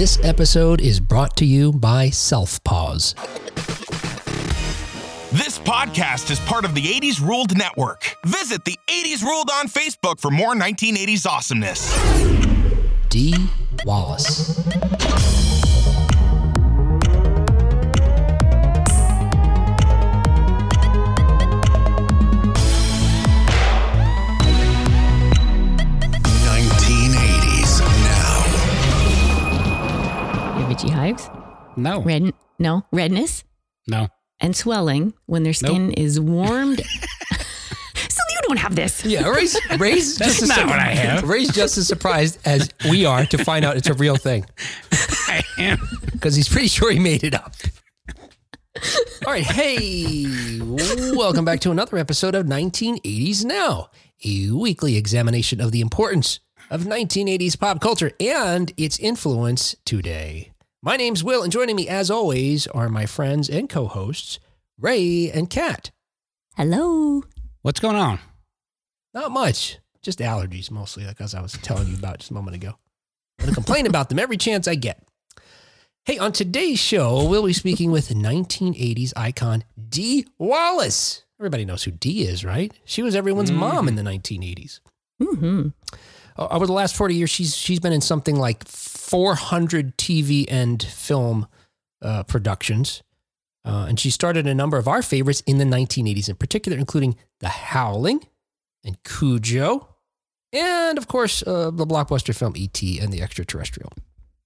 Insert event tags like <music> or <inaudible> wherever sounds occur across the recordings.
This episode is brought to you by Self Pause. This podcast is part of the 80s Ruled Network. Visit the 80s Ruled on Facebook for more 1980s awesomeness. Dee Wallace. Hives? No. Red? No. Redness No. and swelling when their skin is warmed. <laughs> so you don't have this. Yeah, Ray's, Ray's <laughs> just as not what I have. Ray's just as surprised as we are to find out it's a real thing <laughs> I am. because he's pretty sure he made it up. All right, hey, welcome back to another episode of 1980s Now, a weekly examination of the importance of 1980s pop culture and its influence today. My name's Will, and joining me, as always, are my friends and co hosts, Ray and Kat. Hello. What's going on? Not much, just allergies mostly, like as I was telling you about just a moment ago. I'm going to complain about them every chance I get. Hey, on today's show, we'll be speaking with 1980s icon Dee Wallace. Everybody knows who Dee is, right? She was everyone's mom in the 1980s. hmm Uh, over the last 40 years, she's she's been in something like 400 TV and film uh, productions. Uh, and she started a number of our favorites in the 1980s, in particular, including The Howling and Cujo, and of course, uh, the blockbuster film E.T. and the Extraterrestrial,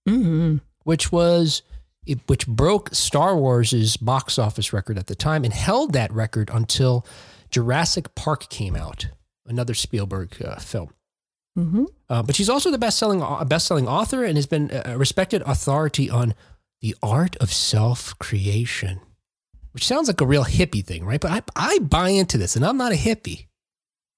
hmm which was it, which broke Star Wars's box office record at the time and held that record until Jurassic Park came out, another Spielberg uh, film. Hmm Uh, but she's also the best-selling uh, best-selling author and has been a respected authority on the art of self-creation, which sounds like a real hippie thing, right? But I, I buy into this, and I'm not a hippie.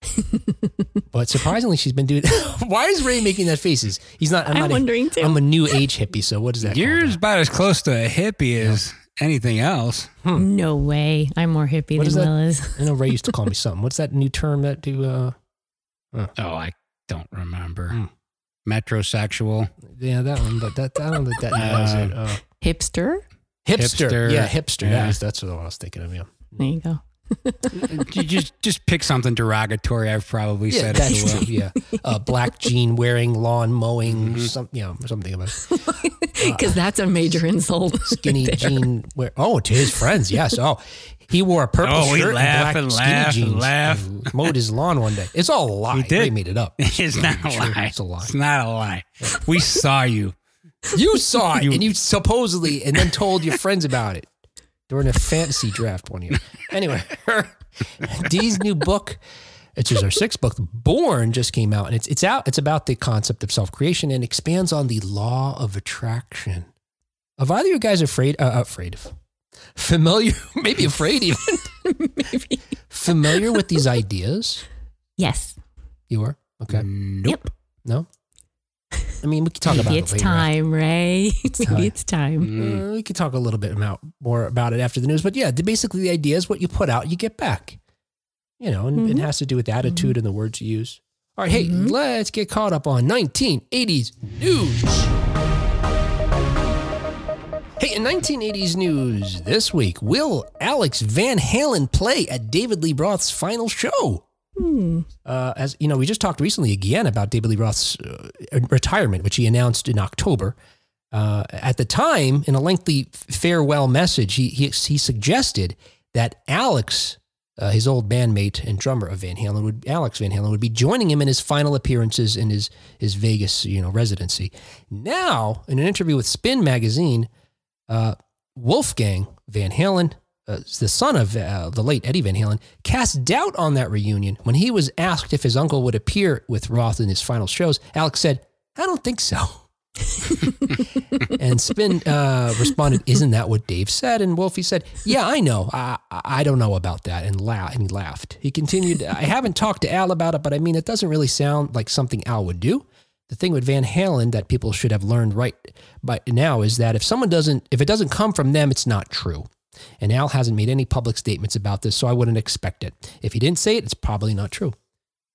<laughs> but surprisingly, she's been doing. <laughs> Why is Ray making that faces? He's not. I'm, I'm not. wondering A, too. I'm a new age hippie. So what does that? You're called? about as close to a hippie as anything else. no way. I'm more hippie What than is that? Will is. I know Ray used to call me <laughs> something. What's that new term that do? Uh, Oh, I don't remember. Hmm. Metrosexual. yeah, that one. But that I don't think that nails Uh, it. Uh, Hipster. hipster. hipster. Yeah, hipster. Yeah. That was, that's what I was thinking of. Yeah. There you go. <laughs> you just just pick something derogatory. I've probably Yeah, said that's it to true. Yeah, uh, black <laughs> jean wearing, lawn mowing, Mhm. some, you know, something about Because <laughs> that's a major insult. skinny jean. Wear, oh, to his friends, yes. Oh, he wore a purple Oh, shirt laugh and black and skinny laugh and jeans. laugh. and mowed his lawn one day. It's all a lie. He did. Ray made it up. <laughs> It's not a Sure, lie. It's a lie. It's not a lie. We saw you. You saw it, You- and you supposedly, and then told your friends about it during a fantasy draft one year. Anyway, <laughs> Dee's new book, which is our sixth book, Born, just came out, and it's it's out. It's about the concept of self creation and expands on the law of attraction. Of either you guys afraid, uh, afraid of, familiar, <laughs> maybe afraid even, <laughs> Maybe. familiar with these ideas? Yes. You are okay. Nope. Yep. No, I mean we can talk about Maybe it it's later. time, Ray. <laughs> time. Maybe it's time. Mm. Uh, we could talk a little bit about more about it after the news, but yeah, the, basically the idea is what you put out, you get back. You know, and it Mhm. has to do with attitude and the words you use. All right, hey, Mhm. let's get caught up on 1980s news. Hey, in 1980s news this week, will Alex Van Halen play at David Lee Roth's final show? Hmm. Uh, as you know, we just talked recently again about David Lee Roth's uh, retirement, which he announced in October. Uh, at the time, in a lengthy farewell message, he he, he suggested that Alex, uh, his old bandmate and drummer of Van Halen, would Alex Van Halen would be joining him in his final appearances in his his Vegas you know residency. Now, in an interview with Spin magazine, uh, Wolfgang Van Halen, uh, the son of uh, the late Eddie Van Halen, cast doubt on that reunion when he was asked if his uncle would appear with Roth in his final shows. Alex said, "I don't think so." and Spin uh, responded, "Isn't that what Dave said?" And Wolfie said, "Yeah, I know. I I don't know about that." And laugh and he laughed. He continued, "I haven't talked to Al about it, but I mean, it doesn't really sound like something Al would do." The thing with Van Halen that people should have learned right by now is that if someone doesn't, if it doesn't come from them, it's not true. And Al hasn't made any public statements about this, so I wouldn't expect it. If he didn't say it, it's probably not true.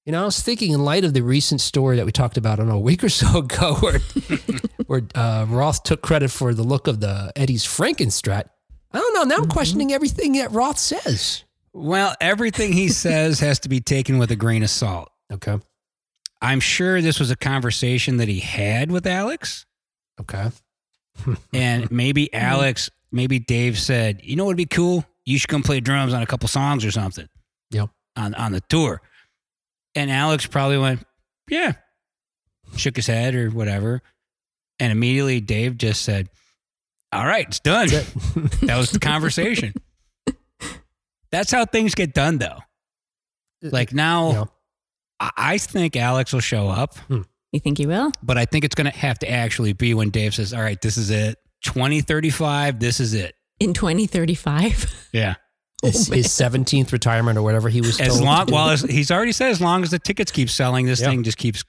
You know, I was thinking in light of the recent story that we talked about I don't know, a week or so <laughs> ago, where <laughs> where uh, Roth took credit for the look of the Eddie's Frankenstrat. I don't know. Now I'm questioning everything that Roth says. Well, everything he says has to be taken with a grain of salt. Okay. I'm sure this was a conversation that he had with Alex. Okay. <laughs> And maybe mm-hmm. Alex, maybe Dave said, you know what would be cool? You should come play drums on a couple songs or something. Yep. On on the tour. And Alex probably went, Yeah. Shook his head or whatever. And immediately Dave just said, All right, it's done. It. <laughs> That was the conversation. <laughs> That's how things get done though. Like now, Yeah. I I think Alex will show up, hmm. You think he will? but I think it's going to have to actually be when Dave says, All right, this is it. 2035, this is it. In 2035? <laughs> Yeah. Oh, his, his 17th retirement or whatever he was As long, to do. well, as, he's already said, as long as the tickets keep selling, this Yeah. thing just keeps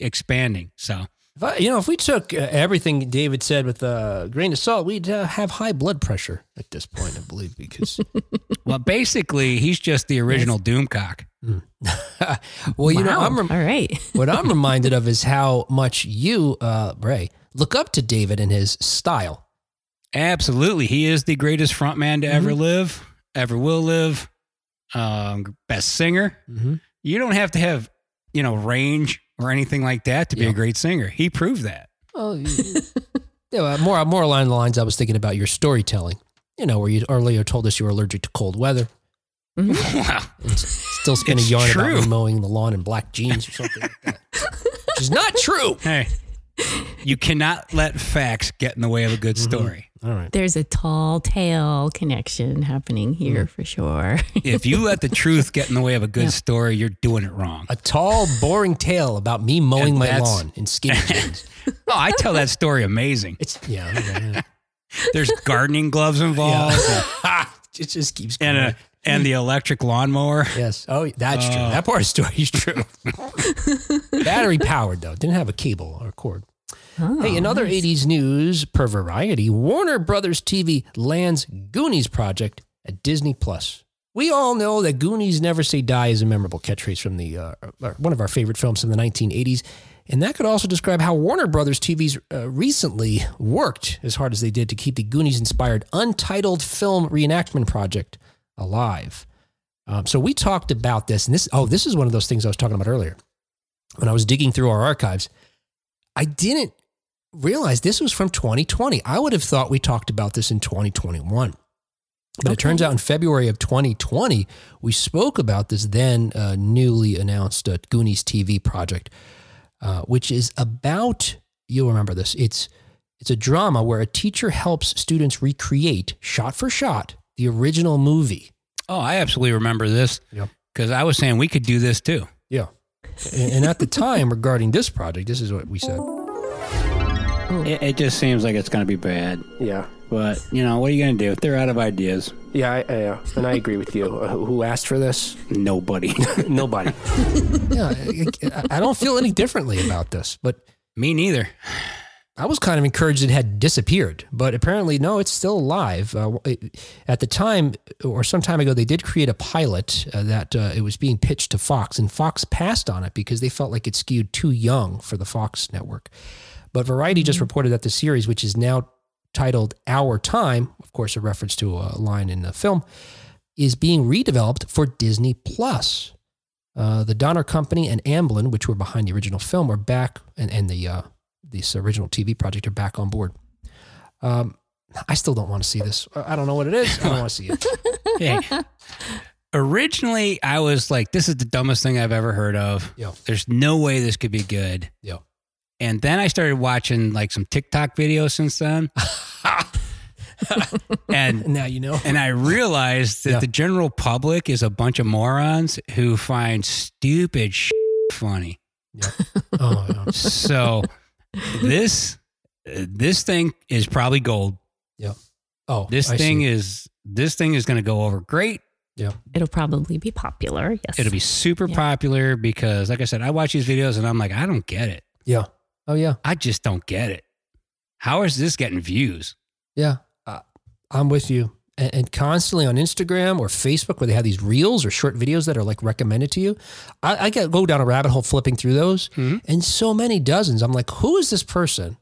expanding. So, If I, you know, if we took uh, everything David said with a grain of salt, we'd uh, have high blood pressure at this point, I believe, because <laughs> well, basically, he's just the original Doomcock. <laughs> well, you know, I'm rem- All right. <laughs> what I'm reminded of is how much you, uh, Ray, look up to David and his style. Absolutely. He is the greatest frontman to ever Mm-hmm. live, ever will live, um, best singer. Mm-hmm. You don't have to have, you know, range or anything like that to be Yeah. a great singer. He proved that. Oh, you- <laughs> yeah, well, more more along the lines I was thinking about your storytelling. You know, where you earlier told us you were allergic to cold weather, <laughs> wow. and s- still spin a It's yarn about true. me mowing the lawn in black jeans or something like that, <laughs> which is not true. Hey, you cannot let facts get in the way of a good Mm-hmm. story. All right. There's a tall tale connection happening here mm. for sure. <laughs> If you let the truth get in the way of a good Yeah. story, you're doing it wrong. A tall, boring tale about me mowing And my that's- lawn in skinny <laughs> jeans. Oh, I tell that story amazing. It's yeah, yeah, yeah. There's gardening gloves involved <laughs> it just keeps and going. a and the electric lawnmower. yes. Oh, that's true. Oh. That part of the story is true. Battery powered though, didn't have a cable or cord. Oh, Hey, in other nice. 80s news, per Variety, Warner Brothers TV lands Goonies project at Disney Plus. We all know that Goonies never say die is a memorable catchphrase from the uh, uh, one of our favorite films from the 1980s, and that could also describe how Warner Brothers TV's uh, recently worked as hard as they did to keep the Goonies-inspired untitled film reenactment project alive. Um, so we talked about this, and this oh, this is one of those things I was talking about earlier when I was digging through our archives. I didn't realize this was from 2020. I would have thought we talked about this in 2021. But it turns out in February of 2020, we spoke about this then uh, newly announced uh, Goonies TV project, uh, which is about, you'll remember this, it's, it's a drama where a teacher helps students recreate, shot for shot, the original movie. Oh, I absolutely remember this Yep. because I was saying we could do this too. Yeah. and, and at the time, regarding this project, this is what we said. It, it just seems like it's going to be bad. Yeah. But, you know, what are you going to do? They're out of ideas. Yeah, I, I, and I agree with you. Uh, who asked for this? Nobody. <laughs> Nobody. <laughs> yeah, I, I don't feel any differently about this, but Me neither. I was kind of encouraged it had disappeared, but apparently, no, it's still alive. Uh, it- at the time, or some time ago, they did create a pilot uh, that uh, it was being pitched to Fox, and Fox passed on it because they felt like it skewed too young for the Fox network. But Variety just reported that the series, which is now titled Our Time, of course, a reference to a line in the film, is being redeveloped for Disney Plus. Uh, the Donner Company and Amblin, which were behind the original film, are back, and, and the uh, this original TV project are back on board. Um, I still don't want to see this. I I don't know what it is. I don't want to see it. <laughs> Hey, originally I was like, this is the dumbest thing I've ever heard of. Yeah. There's no way this could be good. Yeah. And then I started watching like some TikTok videos since then. <laughs> and Now you know. and I realized that Yeah. the general public is a bunch of morons who find stupid shit funny. Oh, yeah. So this this thing is probably gold. Yeah. Oh This I thing see. is this thing is going to go over great. Yeah. It'll probably be popular. Yes. It'll be super Yeah. popular because, like I said, I watch these videos and I'm like, I don't get it. Yeah. Oh, yeah. I just don't get it. How is this getting views? Yeah. Uh, I'm with you. and, and constantly on Instagram or Facebook where they have these reels or short videos that are like recommended to you. I, I get go down a rabbit hole flipping through those, and so many dozens. I'm like, who is this person?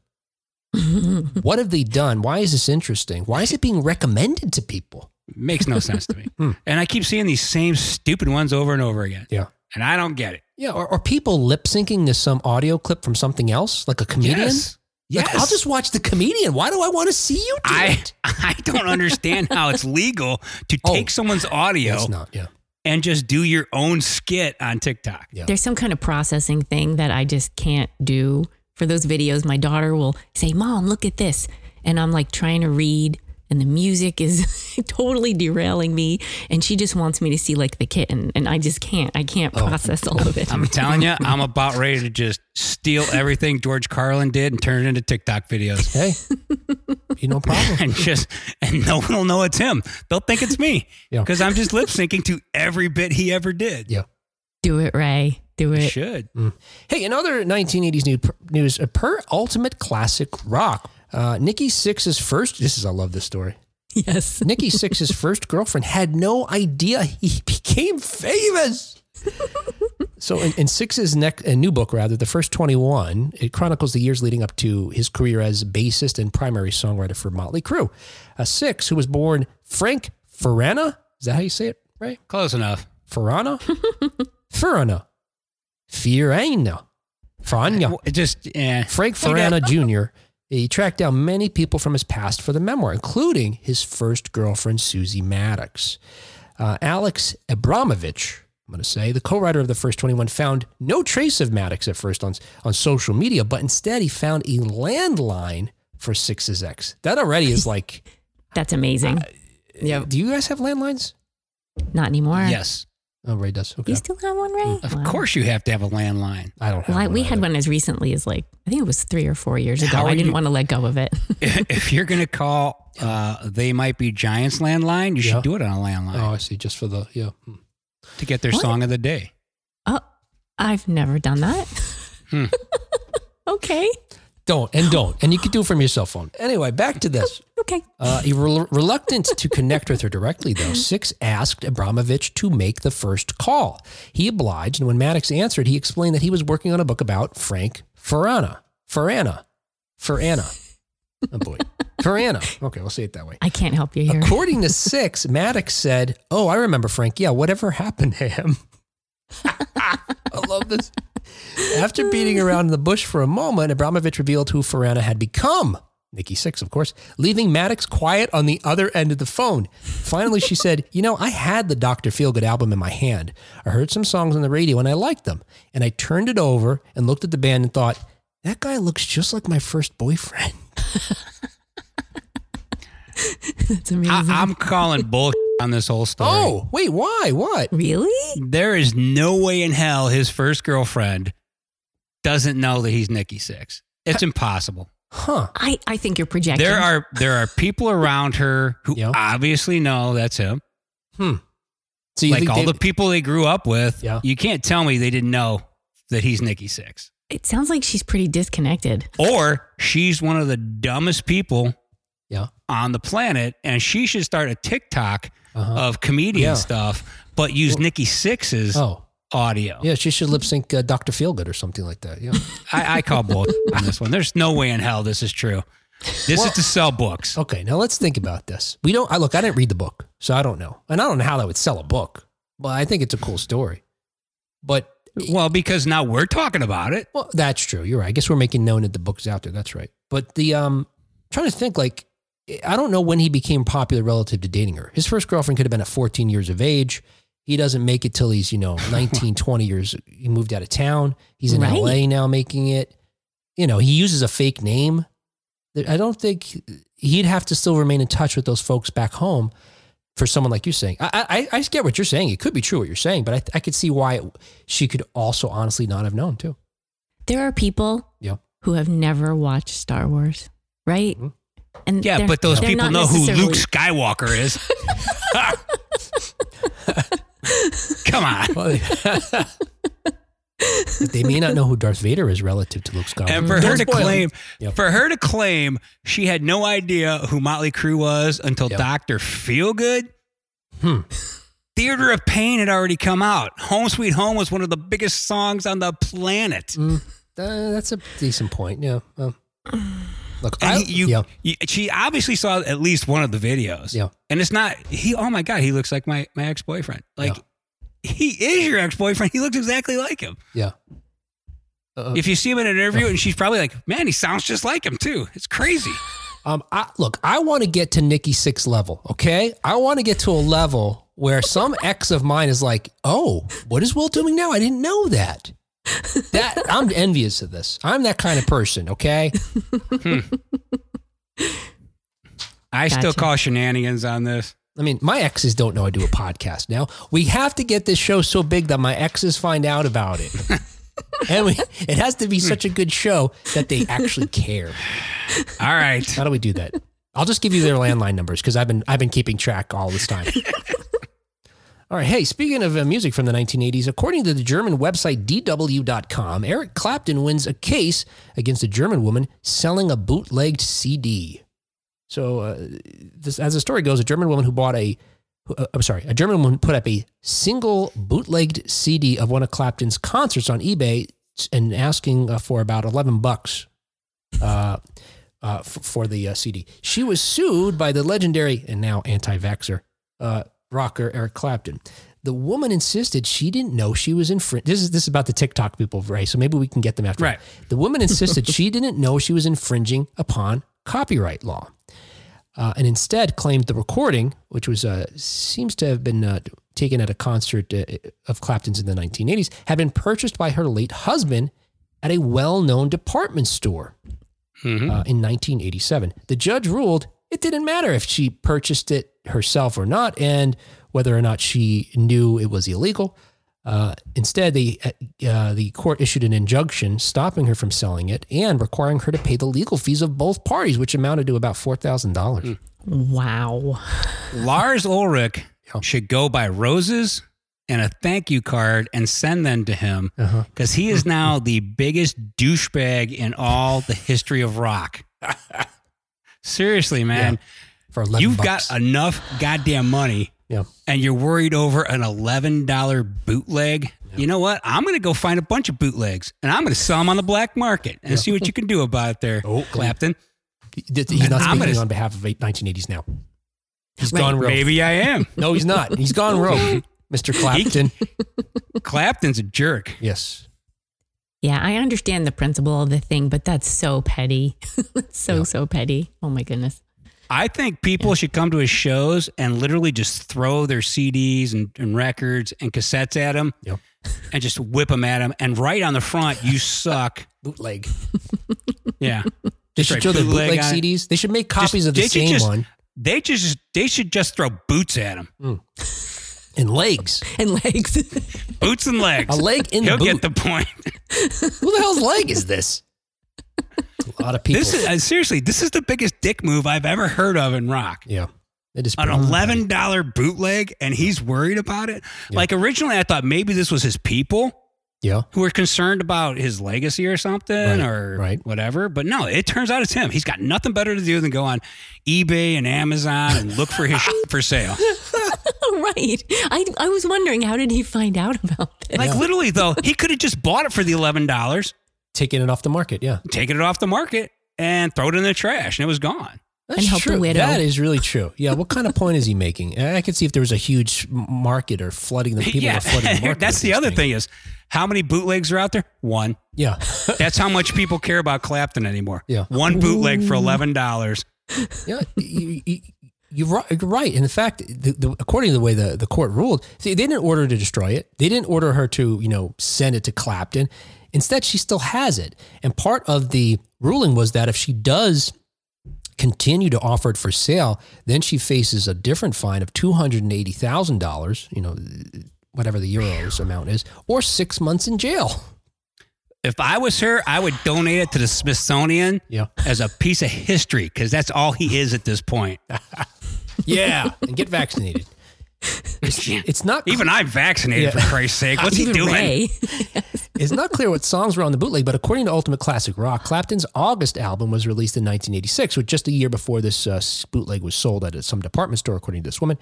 <laughs> what have they done? Why is this interesting? Why is it being recommended to people? Makes no sense to me. <laughs> Hmm. And I keep seeing these same stupid ones over and over again. Yeah. And I don't get it. Yeah, or, or people lip syncing to some audio clip from something else, like a comedian. Yes. Like, Yes. I'll just watch the comedian. Why do I want to see you do I it? <laughs> I don't understand how it's legal to Oh. take someone's audio It's not. Yeah. and just do your own skit on TikTok. Yeah. There's some kind of processing thing that I just can't do for those videos. My daughter will say, Mom, look at this. And I'm like trying to read, and the music is <laughs> totally derailing me. And she just wants me to see like the kitten. And I just can't. I can't process all of it. I'm telling you, I'm <laughs> about ready to just steal everything George Carlin did and turn it into TikTok videos. Hey, be no problem. <laughs> And just and no one will know it's him. They'll think it's me Yeah. because I'm just lip syncing to every bit he ever did. Yeah. do it, Ray. Do it. You should Hey, in other 1980s new- news, uh, per Ultimate Classic Rock, uh, Nikki Sixx's first, this is, I love this story. Yes. <laughs> Nikki Sixx's first girlfriend had no idea he <laughs> became famous. so, in, in Sixx's neck, uh, new book, rather, the first 21, it chronicles the years leading up to his career as bassist and primary songwriter for Motley Crue. Uh, Sixx, who was born Frank Feranna, is that how you say it, right? close enough. Farana? <laughs> Farana. Fiorina. Franya. Just eh. Frank You got- Feranna Jr. He tracked down many people from his past for the memoir, including his first girlfriend, Susie Maddox. Uh, Alex Abramovich, I'm going to say, the co writer of the first 21, found no trace of Maddox at first on, on social media, but instead he found a landline for Sixx's ex. That already is like, <laughs> That's amazing. yep. do you guys have landlines? Not anymore. Yes, Oh, Ray does. Okay. You still have one, Ray? of Wow. course you have to have a landline. I don't have Well, one we had either. one as recently as like, I think it was three or four years ago. I didn't you- want to let go of it. <laughs> <laughs> if you're gonna call, uh, they might be Giants landline. You should do it on a landline Oh, I see. Just for the, yeah. Hmm. to get their What? song of the day. oh, I've never done that. Hmm. <laughs> okay. Don't, and don't. And you can do it from your cell phone. Anyway, back to this. Okay. Uh, reluctant to connect with her directly, though, Sixx asked Abramovich to make the first call. He obliged, and when Maddox answered, he explained that he was working on a book about Frank Feranna. Farana. Farana. Oh, boy. Farana. Okay, we'll say it that way. I can't help you here. According to Sixx, Maddox said, Oh, I remember Frank. Yeah, whatever happened to him? <laughs> I love this. After beating around in the bush for a moment, Abramovich revealed who Feranna had become. Nikki Sixx, of course, leaving Maddox quiet on the other end of the phone. Finally, she said, You know, I had the Dr. Feelgood album in my hand. I heard some songs on the radio and I liked them. And I turned it over and looked at the band and thought, That guy looks just like my first boyfriend. <laughs> That's amazing. I, I'm calling bullshit on this whole story. Oh, wait, why? What? really? there is no way in hell his first girlfriend doesn't know that he's Nikki Sixx. It's impossible. Huh. I, I think you're projecting. There are there are people around her who Yeah. obviously know that's him. Hmm. So you like think all the people they grew up with. Yeah. You can't tell me they didn't know that he's Nikki Sixx. It sounds like she's pretty disconnected. Or she's one of the dumbest people Yeah. on the planet, and she should start a TikTok Uh-huh. of comedian Yeah. stuff, but use Nikki Sixx's Oh, audio. yeah. She should lip sync uh, Dr. Feelgood or something like that. Yeah. <laughs> I, I call bullshit on this one. There's no way in hell this is true. This Well- is to sell books. Okay. Now let's think about this. We don't, I look, I didn't read the book, so I don't know. And I don't know how that would sell a book, but I think it's a cool story. But, Well, because now we're talking about it. well, that's true. You're right. I guess we're making known that the book's out there. That's right. But the, um, trying to think like, I don't know when he became popular relative to dating her. His first girlfriend could have been at 14 years of age. He doesn't make it till he's, you know, <laughs> 19, 20 years. He moved out of town. He's in Right. LA now making it. You know, he uses a fake name. I don't think he'd have to still remain in touch with those folks back home for someone like you saying. I, I, I get what you're saying. It could be true what you're saying, but I, I could see why it, she could also honestly not have known too. There are people Yeah. who have never watched Star Wars, right? Mhm. And Yeah, but those people know who Luke Skywalker is. <laughs> Come on. They may not know who Darth Vader is relative to Luke Skywalker. And for her Don't to claim, Yep. for her to claim she had no idea who Motley Crue was until Yep. Doctor Feelgood. Hmm. Theater of Pain had already come out. Home Sweet Home was one of the biggest songs on the planet. Mm, uh, that's a decent point. Yeah. Well, <sighs> <clears throat> look, And I, you, yeah, you- she obviously saw at least one of the videos. Yeah. And it's not he. Oh my god, he looks like my my ex boyfriend. Like he is your ex boyfriend. He looks exactly like him. yeah. Uh, If you see him in an interview, and she's probably like, "Man, he sounds just like him too." It's crazy. <laughs> Um, I, look, I want to get to Nikki Sixx level. Okay, I want to get to a level where some ex of mine is like, "Oh, what is Will doing now? I didn't know that." That I'm envious of this. I'm that kind of person. Okay, hmm. I still call shenanigans on this. I mean, my exes don't know I do a podcast now. We have to get this show so big that my exes find out about it. <laughs> and we, it has to be such a good show that they actually care. All right. How do we do that? I'll just give you their landline numbers because I've been I've been keeping track all this time. <laughs> all right. Hey, speaking of uh, music from the 1980s, according to the German website DW.com, Eric Clapton wins a case against a German woman selling a bootlegged CD. So, uh, this, as the story goes, a German woman who bought a uh, I'm sorry, a German woman put up a single bootlegged CD of one of Clapton's concerts on eBay and asking uh, for about 11 bucks. Uh, uh, f- for the uh, CD. She was sued by the legendary and now anti-vaxxer uh, rocker Eric Clapton. The woman insisted she didn't know she was infringing. This is this is about the TikTok people, Ray. So maybe we can get them after. Right. The woman insisted she didn't know she was infringing upon copyright law, uh, and instead claimed the recording, which was uh, seems to have been uh, taken at a concert uh, of Clapton's in the 1980s, had been purchased by her late husband at a well-known department store Mhm. uh, in 1987. The judge ruled it didn't matter if she purchased it herself or not, and whether or not she knew it was illegal. Uh, instead, the uh, the court issued an injunction stopping her from selling it and requiring her to pay the legal fees of both parties, which amounted to about four thousand dollars. Wow. Lars Ulrich Yeah. should go buy roses and a thank you card and send them to him Uh-huh. because he is now the biggest douchebag in all the history of rock. <laughs> Seriously, man. For 11 You've bucks. got enough goddamn money yeah. and you're worried over an $11 bootleg. You know what? I'm going to go find a bunch of bootlegs and I'm going to sell them on the black market and see what you can do about it there, Oh. Clapton. He's not speaking gonna- on behalf of 1980s now. He's Right. gone rogue. Maybe I am. <laughs> No, he's not. He's gone rogue, <laughs> Mr. Clapton. Clapton's a jerk. yes. Yeah, I understand the principle of the thing, but that's so petty. <laughs> that's so, Yeah. so petty. Oh my goodness. I think people should come to his shows and literally just throw their CDs and, and records and cassettes at him Yep. and just whip them at him. And right on the front, you suck. <laughs> Bootleg. Yeah. They Just should write show the bootleg bootleg. CDs. They should make copies of the they should same just- one They just they should just throw boots at him. Hmm. And legs. And legs. Boots and legs. A leg in He'll the boot. get the point. Who the hell's leg is this? A lot of people. This is uh, seriously, this is the biggest dick move I've ever heard of in rock. yeah. It is An eleven dollar bootleg, and he's worried about it. Like originally, I thought maybe this was his people. Yeah. who were concerned about his legacy or something Right, or right. whatever. But no, it turns out it's him. He's got nothing better to do than go on eBay and Amazon and look for his <laughs> for sale. Right. I, I was wondering, how did he find out about this? Like literally though, he could have just bought it for the eleven dollars, Taking it off the market. Yeah. taken it off the market, and throw it in the trash, and it was gone. That's And help the true. widow. That is really true. Yeah. What kind of point is he making? I could see if there was a huge market or flooding the <laughs> people yeah, are flooding the market. <laughs> that's with the these other things. thing is how many bootlegs are out there? One. Yeah. <laughs> That's how much people care about Clapton anymore. Yeah. One bootleg for eleven dollars. Yeah, you, you, you're right. You're right. In fact, the, the, according to the way the, the court ruled, see, they didn't order to destroy it. They didn't order her to, you know, send it to Clapton. Instead, she still has it. And part of the ruling was that if she does continue to offer it for sale, then she faces a different fine of two hundred and eighty thousand dollars. You know, whatever the euros amount is, or six months in jail. If I was her, I would donate it to the Smithsonian Yeah. as a piece of history because that's all he is at this point. <laughs> Yeah, and get vaccinated. It's, it's not Even I'm vaccinated Yeah. for Christ's sake. What's he doing? Ray. <laughs> It's not clear what songs were on the bootleg, but according to Ultimate Classic Rock, Clapton's August album was released in 1986, which just a year before this uh, bootleg was sold at some department store, according to this woman.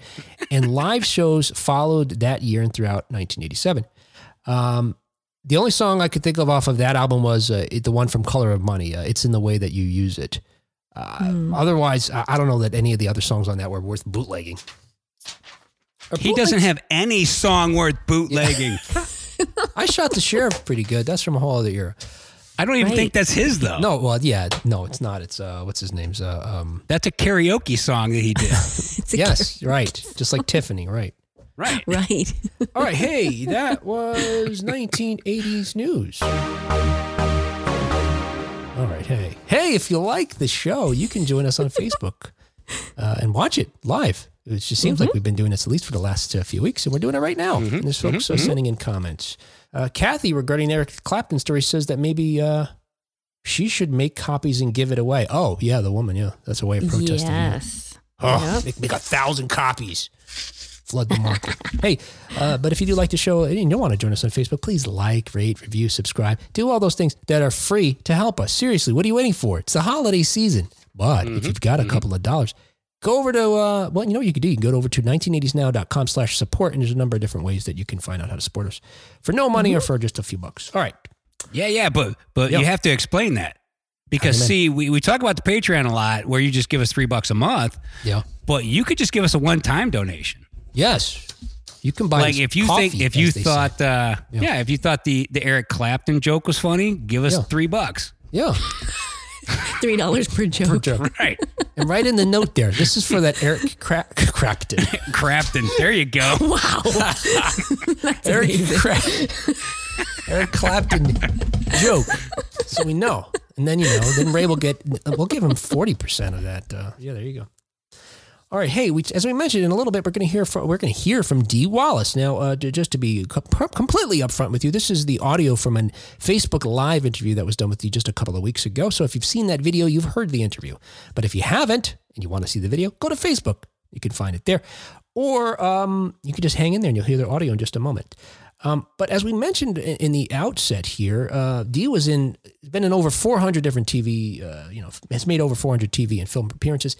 And live shows followed that year and throughout 1987. Um, the only song I could think of off of that album was uh, it- the one from Color of Money. Uh, it's in the way that you use it. Uh, Otherwise, I, I don't know that any of the other songs on that were worth bootlegging. Are He doesn't have any song worth bootlegging. <laughs> I shot the sheriff pretty good. That's from a whole other era. I don't even Right. think that's his though. No, well, yeah, no, it's not. It's uh, what's his name's? Uh, um, That's a karaoke song that he did. <laughs> <laughs> It's a yes, right, just like Tiffany, right? Right. <laughs> Right. All right, hey, that was 1980s news. All right, hey, hey, if you like the show, you can join us on Facebook uh, and watch it live. It just seems like we've been doing this at least for the last uh, few weeks, and we're doing it right now. and there's folks uh, sending in comments. Uh, Kathy, regarding Eric Clapton story, says that maybe uh, she should make copies and give it away. Oh, yeah, the woman, yeah, that's a way of protesting. Yes. Oh, Yep. make, make a thousand copies. Flood the market. hey, uh, but if you do like the show and you don't want to join us on Facebook, please like, rate, review, subscribe. Do all those things that are free to help us. Seriously, what are you waiting for? It's the holiday season. But if you've got a couple of dollars, go over to, uh, well, you know what you can do? You can go over to 1980snow.com slash support, and there's a number of different ways that you can find out how to support us for no money or for just a few bucks. All right. Yeah, yeah, but but Yeah. you have to explain that. Because Amen. see, we, we talk about the Patreon a lot where you just give us three bucks a month, Yeah. but you could just give us a one time donation. Yes. You can buy like if you coffee, think if you as they say. thought uh Yeah. yeah. if you thought the the Eric Clapton joke was funny, give us Yeah. three bucks. Yeah. <laughs> Three dollars per joke. <laughs> Right. And write in the note there. This is for that Eric Cra- Crapton. <laughs> Crafton. There you go. Wow. That's Eric, amazing. Cra- Eric Clapton joke. So we know. And then, you know, then Ray will get, we'll give him 40% of that. Uh, yeah, there you go. All right. Hey, we, as we mentioned in a little bit, we're going to hear from, we're going to hear from Dee Wallace. Now, uh, just to be co- completely upfront with you, this is the audio from a Facebook live interview that was done with you just a couple of weeks ago. So if you've seen that video, you've heard the interview. But if you haven't and you want to see the video, go to Facebook. You can find it there. Or um, you can just hang in there and you'll hear the audio in just a moment. Um, but as we mentioned in, in the outset here, uh, Dee was in, been in over 400 different TV, uh, you know, has made over 400 TV and film appearances.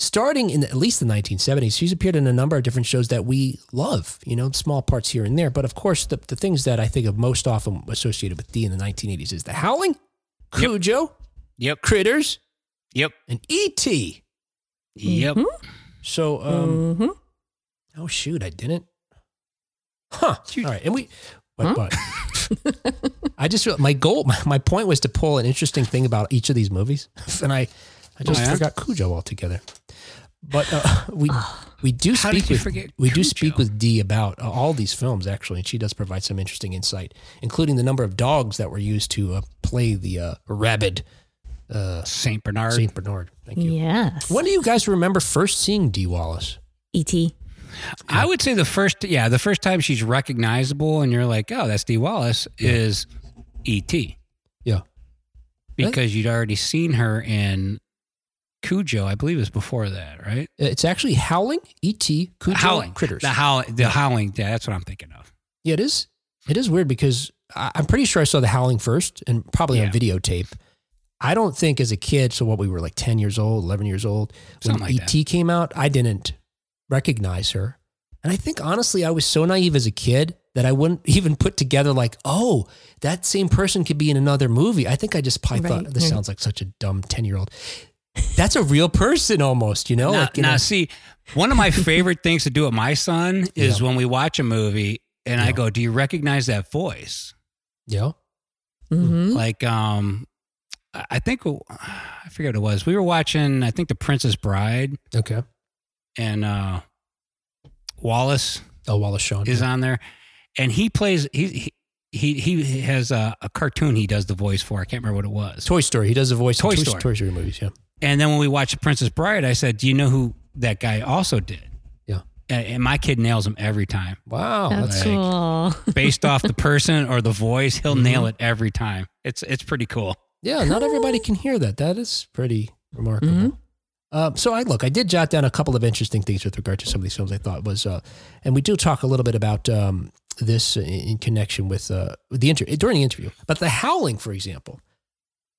Starting in the, at least the 1970s, she's appeared in a number of different shows that we love, you know, small parts here and there. But of course, the, the things that I think of most often associated with Dee in the 1980s is The Howling, Cujo, Yep. Critters, Yep. and E.T. Yep. So, um, Mhm. Oh shoot, I didn't. Huh. All right, and we. But, but <laughs> I just my goal, my, my point was to pull an interesting thing about each of these movies, <laughs> and I, I just Oh, yeah? forgot Cujo altogether. But uh, <laughs> we we do How speak with forget we do speak with Dee about uh, all these films actually, and she does provide some interesting insight, including the number of dogs that were used to uh, play the uh, rabid uh, Saint Bernard. Saint Bernard. Thank you. Yes. When do you guys remember first seeing Dee Wallace? E.T. I would say the first, yeah, the first time she's recognizable and you're like, oh, that's Dee Wallace is E.T. Yeah. because you'd already seen her in Cujo. I believe is before that, right? It's actually Howling, E.T., Cujo, howling Critters. The howling. The howling. Yeah, that's what I'm thinking of. Yeah, it is. It is weird because I, I'm pretty sure I saw the Howling first, and probably on videotape. I don't think as a kid, so what we were like ten years old, eleven years old, when Something like ET came out, I didn't recognize her, and I think honestly, I was so naive as a kid that I wouldn't <laughs> even put together like, oh, that same person could be in another movie. I think I just probably Right, thought this right. sounds like such a dumb ten year old. That's a real person almost, you know. now, like, in now a- see, one of my favorite <laughs> things to do with my son is when we watch a movie and I go, "Do you recognize that voice?" yeah, Mm-hmm. Like, um, I I think I forget what it was. We were watching, I think, The Princess Bride, okay. and uh, Wallace Oh, Wallace Shawn. is yeah. on there, and he plays. He he he, he has a, a cartoon he does the voice for. I can't remember what it was. Toy Story. He does the voice. in Toy Toy Story. Toy Story movies. Yeah. And then when we watched Princess Bride, I said, "Do you know who that guy also did?" Yeah. And, and my kid nails him every time, Wow. That's That's cool. <laughs> based off the person or the voice. He'll Mm-hmm. nail it every time. It's it's pretty cool. Yeah, not everybody can hear that. That is pretty remarkable. Mhm. Uh, so I look, I did jot down a couple of interesting things with regard to some of these films. I thought was, uh, and we do talk a little bit about um, this in, in connection with uh, the inter- during the interview. But the howling, for example,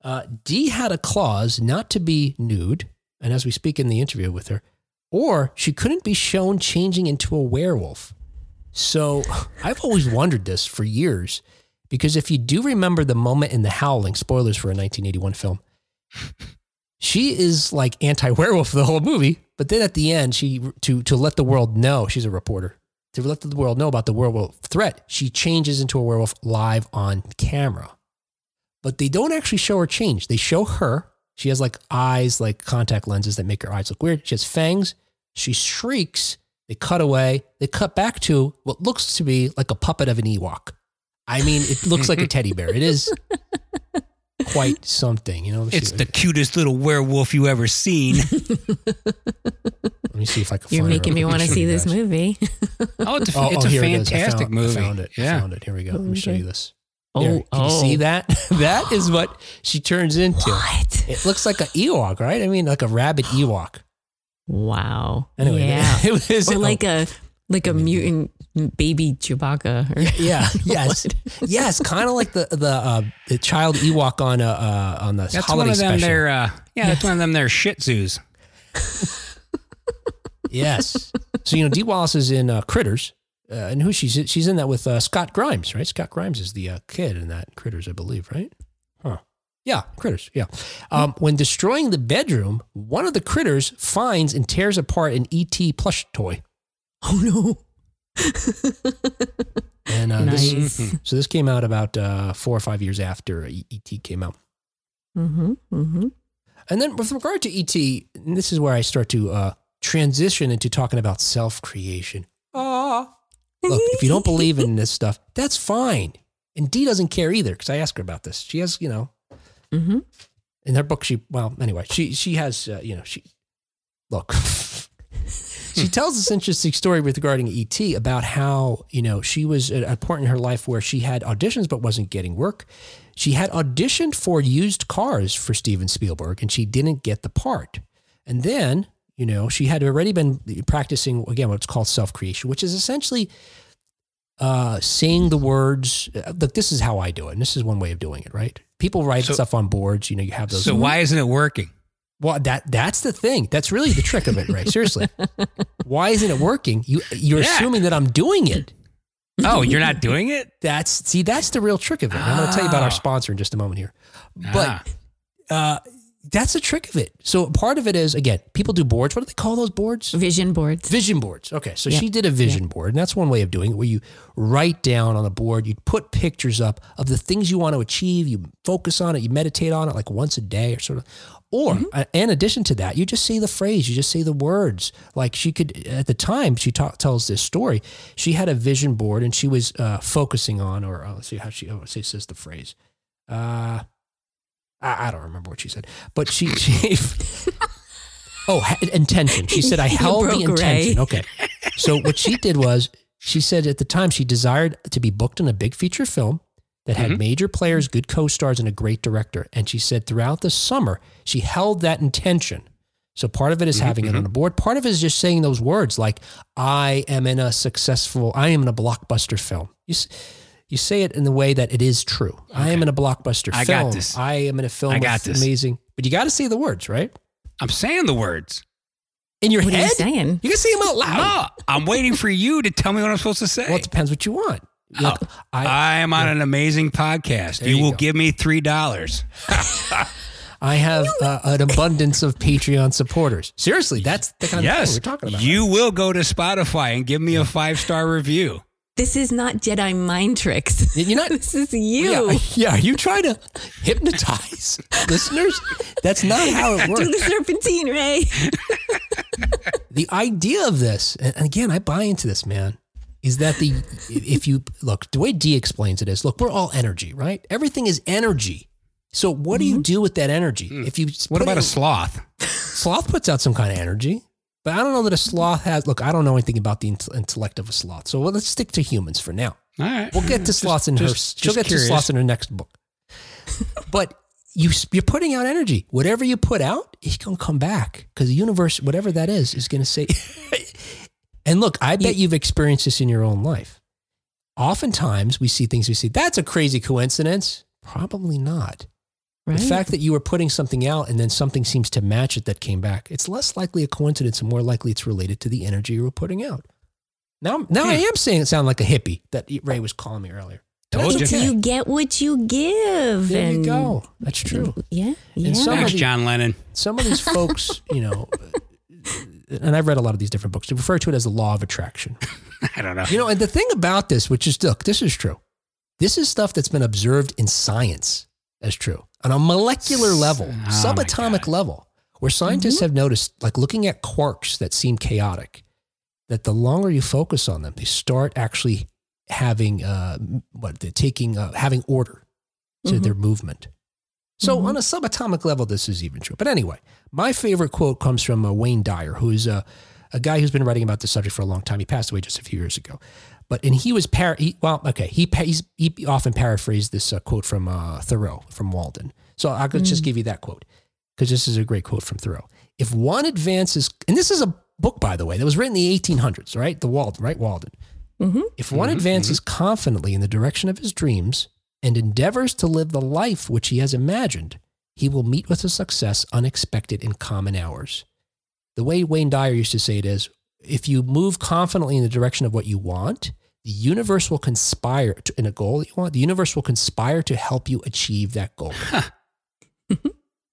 uh, Dee had a clause not to be nude, and as we speak in the interview with her, or she couldn't be shown changing into a werewolf. So <laughs> I've always wondered this for years because if you do remember the moment in The Howling, spoilers for a 1981 film, she is like anti-werewolf the whole movie, but then at the end, she to to let the world know she's a reporter to let the world know about the werewolf threat, she changes into a werewolf live on camera. But they don't actually show her change. They show her. She has like eyes, like contact lenses that make her eyes look weird. She has fangs. She shrieks. They cut away. They cut back to what looks to be like a puppet of an Ewok. I mean, it looks like a <laughs> teddy bear. It is quite something, you know. It's see- the cutest little werewolf you ever seen. <laughs> Let me see if I can. You're find it making me want to see this guys. movie. Oh, it's a, Oh, oh it's oh, a here it is. I fantastic found- movie. I found it. I Yeah. found it. Here we go. Let me show you this. Oh, There, can you see oh. that? <laughs> that is what she turns into. What? It looks like an Ewok, right? I mean, like a rabid Ewok. Wow. Anyway, yeah. <laughs> it was or like a like a mutant baby Chewbacca. Or, <laughs> yeah, yes, yes, kind of like the the uh, the child Ewok on uh, uh on the That's holiday one of them. special. They're uh, yeah, that's one of them. They're Shih Tzus. Yes. so you know, Dee Wallace is in uh, Critters, uh, and who she's she's in that with uh, Scott Grimes, right? Scott Grimes is the uh, kid in that Critters, I believe, right? Huh. Yeah, Critters. Yeah. Um, when destroying the bedroom, one of the critters finds and tears apart an ET plush toy, oh no. and uh, nice. this, so this came out about uh, four or five years after ET came out. mm-hmm. Mm-hmm. And then with regard to ET, and this is where I start to uh, transition into talking about self creation. Ah. Look, if you don't <laughs> believe in this stuff, that's fine. And Dee doesn't care either because I asked her about this. She has, you know, Mm-hmm. in her book, she, well, anyway, she, she has, uh, you know, she, look, <laughs> she tells this interesting story regarding ET about how, you know, she was at a point in her life where she had auditions but wasn't getting work. She had auditioned for used cars for Steven Spielberg and she didn't get the part. And then, you know, she had already been practicing, again, what's called self creation, which is essentially uh, saying the words. uh, Look, this is how I do it. And this is one way of doing it, right? People write So- stuff on boards. You know, you have those. So why isn't it working? Well, that that's the thing. That's really the trick of it, right? Seriously, <laughs> why isn't it working? You you're Yeah. assuming that I'm doing it. Oh, you're not doing it. <laughs> That's see, that's the real trick of it. I'm going to tell you about Ah. our sponsor in just a moment here, Ah. but uh, that's the trick of it. So part of it is again, people do boards. What do they call those boards? Vision boards. Vision boards. Okay, so Yeah. she did a vision board, and that's one way of doing it, where you write down on a board, you put pictures up of the things you want to achieve, you focus on it, you meditate on it like once a day or sort of. Or Mm-hmm. uh, in addition to that, you just say the phrase, you just say the words. Like she could, at the time she ta- tells this story, she had a vision board and she was uh, focusing on, or uh, let's see how she oh, say says the phrase. Uh, I, I don't remember what she said, but she, <laughs> she oh, ha- intention. She said, I You held the intention. Ray. Okay. So what she did was she said at the time she desired to be booked in a big feature film that had Mhm. major players, good co-stars, and a great director. And she said throughout the summer, she held that intention. So part of it is Mhm, having it on the board. Part of it is just saying those words like, I am in a successful, I am in a blockbuster film. You, s- you say it in the way that it is true. I am in a blockbuster I got film. this. I am in a film I got this. amazing, but you got to say the words, right? I'm saying the words. In your What are head. you saying? You can say them out loud. No, I'm waiting for you to tell me what I'm supposed to say. Well, it depends what you want. Look, I, I am on an amazing podcast. There You, you will go. give me three dollars. <laughs> I have uh, an abundance of Patreon supporters. Seriously, that's the kind of Yes, thing we're talking about. you will go to Spotify and give me a five star review. This is not Jedi mind tricks. You're not. <laughs> this is you. Yeah, yeah, are you trying to hypnotize <laughs> listeners? That's not how it works. Do the serpentine, Ray. <laughs> The idea of this, and and again, I buy into this, man, is that the if you look the way Dee explains it is, look, we're all energy, right? Everything is energy. So what do you mm-hmm. do with that energy? Hmm. If you. What about it- a sloth? sloth puts out some kind of energy, but I don't know that a sloth has. Look, I don't know anything about the intellect of a sloth, so let's stick to humans for now. All right. We'll get to sloths in her. just- She'll just get curious. to sloths in her next book. but you you're putting out energy. Whatever you put out, it's gonna come back because the universe, whatever that is, is gonna say. <laughs> and look, I bet you've experienced this in your own life. oftentimes we see things we see, that's a crazy coincidence. Probably not. Right. The fact that you were putting something out and then something seems to match it that came back, it's less likely a coincidence and more likely it's related to the energy you were putting out. Now, now I hmm. am saying it sound like a hippie that Ray was calling me earlier. Told That's you. okay. you get what you give. There you go. That's true. Yeah. Yeah. some- Thanks, Somebody- John Lennon. Some of these folks, <laughs> you know, and I've read a lot of these different books, they refer to it as the law of attraction. <laughs> I don't know. You know, and the thing about this, which is look, this is true. This is stuff that's been observed in science as true on a molecular level, Oh subatomic level, where scientists have noticed, like looking at quarks that seem chaotic, that the longer you focus on them, they start actually having uh, what they're taking, uh, having order to Mhm. their movement. So Mhm. on a subatomic level, this is even true. But anyway, my favorite quote comes from uh, Wayne Dyer, who is a, a guy who's been writing about this subject for a long time. He passed away just a few years ago. But and he was par he, well, okay. He he's, he often paraphrased this uh, quote from uh, Thoreau from Walden. So I'll just give you that quote because this is a great quote from Thoreau. If one advances, and this is a book by the way that was written in the 1800s, right? The Walden, right? Walden. Mhm. If one advances confidently in the direction of his dreams and endeavors to live the life which he has imagined, he will meet with a success unexpected in common hours. The way Wayne Dyer used to say it is if you move confidently in the direction of what you want, the universe will conspire to, in a goal that you want, the universe will conspire to help you achieve that goal.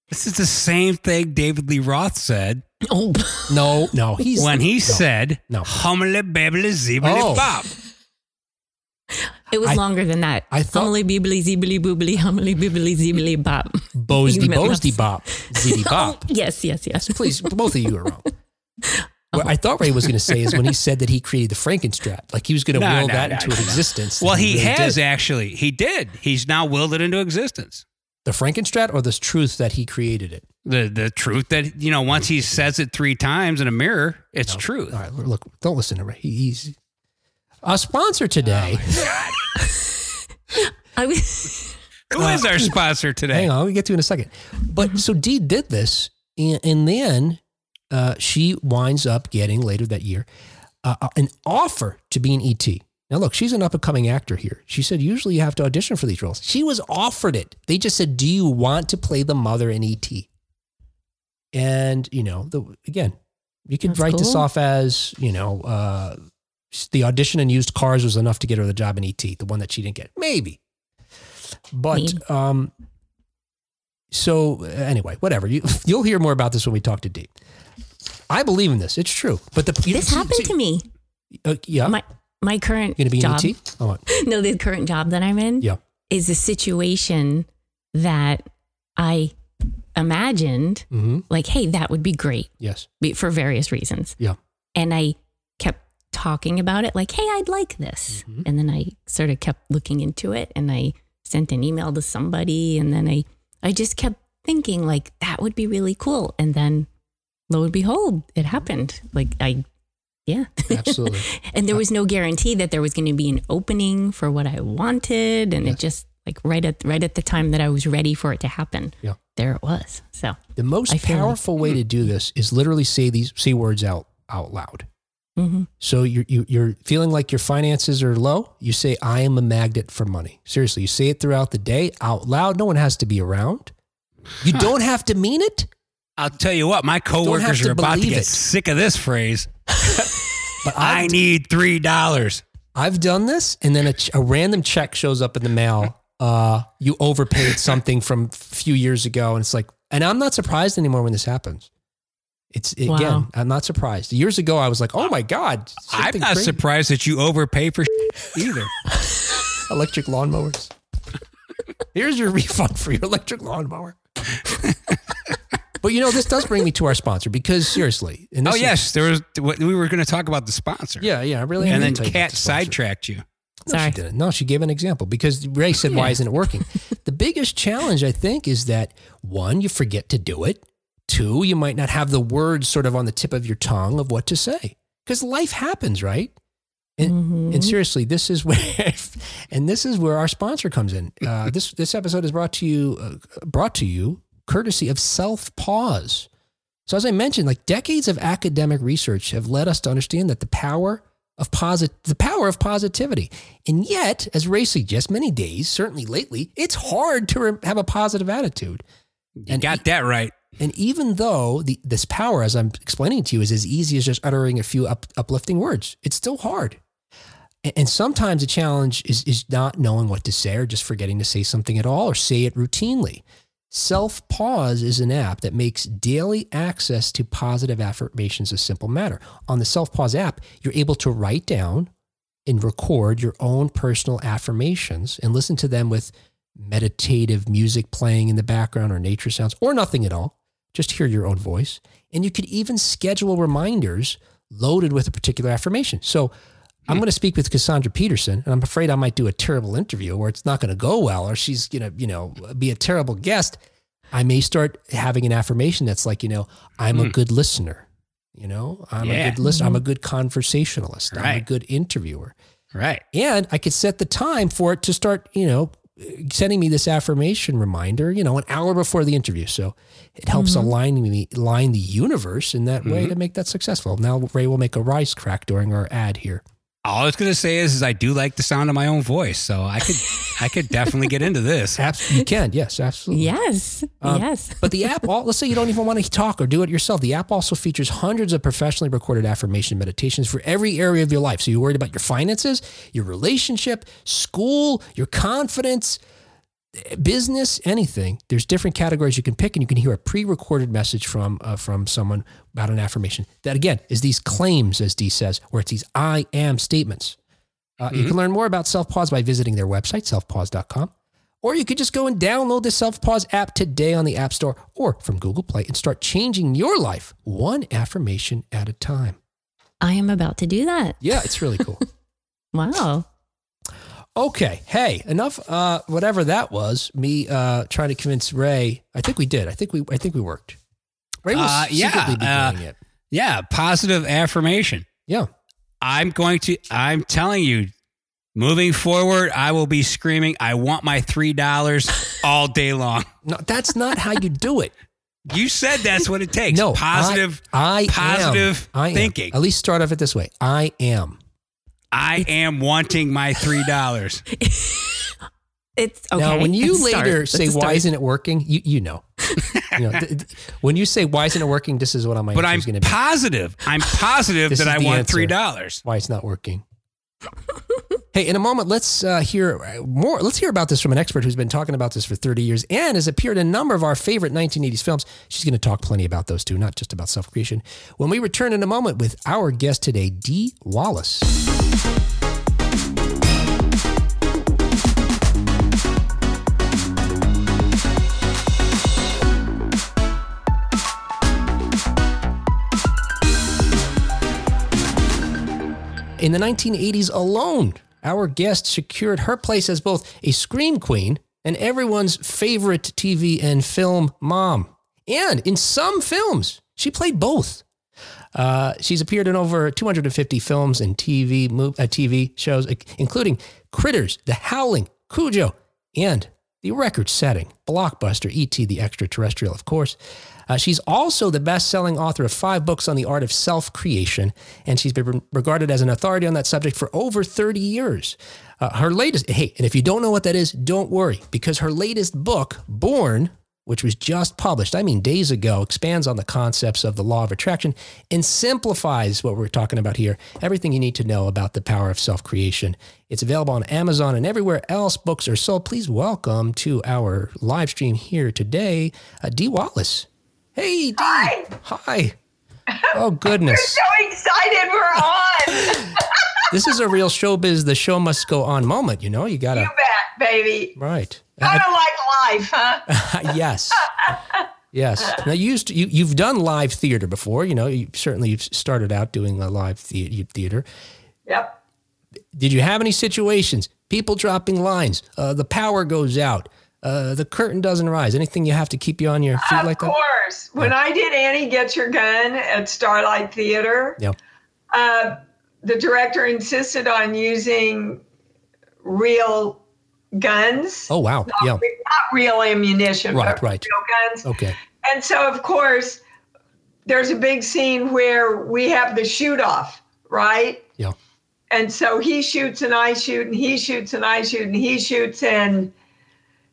This is the same thing David Lee Roth said Oh, No, no, <laughs> he's when he no. said, No. "Humbly babbly zibbly Oh. bop." it was I- longer than that. I thought- Humbly bibbly zibbly boobly humbly bibbly zibbly bop. Bosdy You meant Bosdy. Bop, Zitty <laughs> oh, Bop. Yes, yes, yes. Please, both of you are wrong. <laughs> What I thought Ray was going to say is when he said that he created the Frankenstrat, like he was going <laughs> to No, will no, that no, into no, no. existence. Well, and he really has did. actually. He did. He's now willed it into existence. the Frankenstrat or the truth that he created it. The the truth that you know, once he says it three times in a mirror, it's truth. All right, look, don't listen to Ray. He, he's a sponsor today. Oh, <laughs> I was Who is our uh, sponsor today? Hang on, we'll get to it in a second. But so Dee did this, and, and then uh, she winds up getting later that year uh, uh, an offer to be an ET. Now, look, she's an up and coming actor here. She said, usually you have to audition for these roles. She was offered it. They just said, Do you want to play the mother in ET? And, you know, the, again, you could That's write this off as, you know, uh, the audition in used cars was enough to get her the job in ET, the one that she didn't get. Maybe. But, um, so anyway, whatever. You, <laughs> you'll hear more about this when we talk to Dee. I believe in this. It's true. But the this happened see- to me. Uh, yeah. My my current You're to be job. an ET? Oh. <laughs> No, the current job that I'm in Yeah. is a situation that I imagined Mm-hmm. like, hey, that would be great Yes. for various reasons. Yeah. And I kept talking about it like, hey, I'd like this. Mhm. And then I sort of kept looking into it and I sent an email to somebody and then I I just kept thinking like that would be really cool. And then lo and behold, it happened. Like I yeah. Absolutely. <laughs> and there was no guarantee that there was going to be an opening for what I wanted. And Yes. it just like right at right at the time that I was ready for it to happen. Yeah. There it was. So The most feel like- powerful way to do this is literally say these say words out out loud. mhm. So you're you, you're feeling like your finances are low. You say, "I am a magnet for money." Seriously, you say it throughout the day out loud. No one has to be around. You don't have to mean it. I'll tell you what, my coworkers are about to get it. sick of this phrase. <laughs> But I I've, need three dollars. I've done this, and then a, a random check shows up in the mail. Uh, you overpaid something from a few years ago, and it's like, and I'm not surprised anymore when this happens. It's again, Wow. I'm not surprised. Years ago, I was like, "Oh my god!" I'm not crazy. surprised that you overpay for either. <laughs> electric lawnmowers. <laughs> Here's your refund for your electric lawnmower. But you know, this does bring me to our sponsor because seriously, and this Oh is- yes, there was. We were going to talk about the sponsor. yeah, yeah, I really. and then gonna tell you about Kat the sidetracked you. No, Sorry. she didn't. No, she gave an example because Ray said, "Why isn't it working?" <laughs> the biggest challenge, I think, is that one, you forget to do it. Two, you might not have the words sort of on the tip of your tongue of what to say because life happens, right? And, Mhm. and seriously, this is <laughs> where, and this is where our sponsor comes in. Uh, this this episode is brought to you, uh, brought to you, courtesy of Self Pause. So as I mentioned, like decades of academic research have led us to understand that the power of posit the power of positivity. And yet, as Ray suggests, many days, certainly lately, it's hard to re- have a positive attitude. You And got that right. And even though the, this power, as I'm explaining to you, is as easy as just uttering a few up, uplifting words, it's still hard. And, and sometimes the challenge is, is not knowing what to say or just forgetting to say something at all or say it routinely. Self Pause is an app that makes daily access to positive affirmations a simple matter. On the Self Pause app, you're able to write down and record your own personal affirmations and listen to them with meditative music playing in the background or nature sounds or nothing at all. Just hear your own voice. And you could even schedule reminders loaded with a particular affirmation. So I'm going to speak with Cassandra Peterson, and I'm afraid I might do a terrible interview where it's not going to go well, or she's going to, you know, be a terrible guest. I may start having an affirmation that's like, you know, I'm a Hmm. good listener. You know, I'm a good listener. I'm a mm-hmm. good conversationalist. I'm a good interviewer. Right. And I could set the time for it to start, you know, sending me this affirmation reminder, you know, an hour before the interview. So it helps mm-hmm. align me, align the universe in that way mm-hmm. to make that successful. Now Ray will make a rice crack during our ad here. All I was gonna say is, is I do like the sound of my own voice, so I could I could <laughs> definitely get into this. Abs- you can, yes, absolutely. Yes. Um, yes. But the app, all, let's say you don't even want to talk or do it yourself. The app also features hundreds of professionally recorded affirmation meditations for every area of your life. So you're worried about your finances, your relationship, school, your confidence, business, anything. There's different categories you can pick, and you can hear a pre-recorded message from uh, from someone about an affirmation. That again is these claims, as Dee says, where it's these "I am" statements. Uh, You can learn more about Self Pause by visiting their website, selfpause.com. Or you could just go and download the Self Pause app today on the App Store or from Google Play and start changing your life one affirmation at a time. I am about to do that. Yeah, it's really cool. <laughs> Wow. Okay, hey, enough. Uh, whatever that was, me uh, trying to convince Ray. I think we did. I think we. I think we worked. Ray was Uh, yeah, secretly be uh, doing it. Yeah, positive affirmation. Yeah. I'm going to. I'm telling you, moving forward, I will be screaming. I want my three dollars <laughs> all day long. No, that's not how you do it. You said that's what it takes. No, positive. I, I positive am, I am. thinking. At least start off it this way. I am. I am wanting my three <laughs> dollars. It's okay. Now, when you It's a start. later say, "Why isn't it working?" You you know, <laughs> you know th- th- when you say, "Why isn't it working?" This is what my but I'm going to be. positive. I'm positive that I want answer. three dollars. Why it's not working? <laughs> hey, in a moment, let's uh, hear more. Let's hear about this from an expert who's been talking about this for 30 years and has appeared in a number of our favorite 1980s films. She's going to talk plenty about those too, not just about self creation. When we return in a moment with our guest today, Dee Wallace. In the 1980s alone, our guest secured her place as both a scream queen and everyone's favorite TV and film mom. And in some films, she played both. Uh, she's appeared in over 250 films and TV uh, TV shows, including Critters, The Howling, Cujo, and the record-setting blockbuster E.T. the Extraterrestrial, of course. Uh, she's also the best-selling author of five books on the art of self-creation, and she's been regarded as an authority on that subject for over 30 years. Uh, her latest, hey, and if you don't know what that is, don't worry, because her latest book, Born, which was just published, I mean, days ago, expands on the concepts of the law of attraction and simplifies what we're talking about here. Everything you need to know about the power of self creation. It's available on Amazon and everywhere else books are sold. Please welcome to our live stream here today, uh, Dee Wallace. Hey, Dee. Hi. Hi. Oh, goodness. <laughs> We're so excited we're on. <laughs> this is a real showbiz, the show must go on moment. You know, you got to you bet, baby. right. Kind of like life, huh? <laughs> yes. Yes. Now you used to, you you've done live theater before. You know, you certainly you've started out doing a live the- theater. Yep. Did you have any situations? People dropping lines. Uh, the power goes out. Uh, the curtain doesn't rise. Anything you have to keep you on your feet Of like that? Of course. When I did Annie Get Your Gun at Starlight Theater, Yeah. uh, the director insisted on using real guns. Oh wow. Yeah. Not real ammunition, Right, right. real guns. Okay. And so, of course, there's a big scene where we have the shoot off, right? Yeah. and so he shoots and I shoot and he shoots and I shoot and he shoots and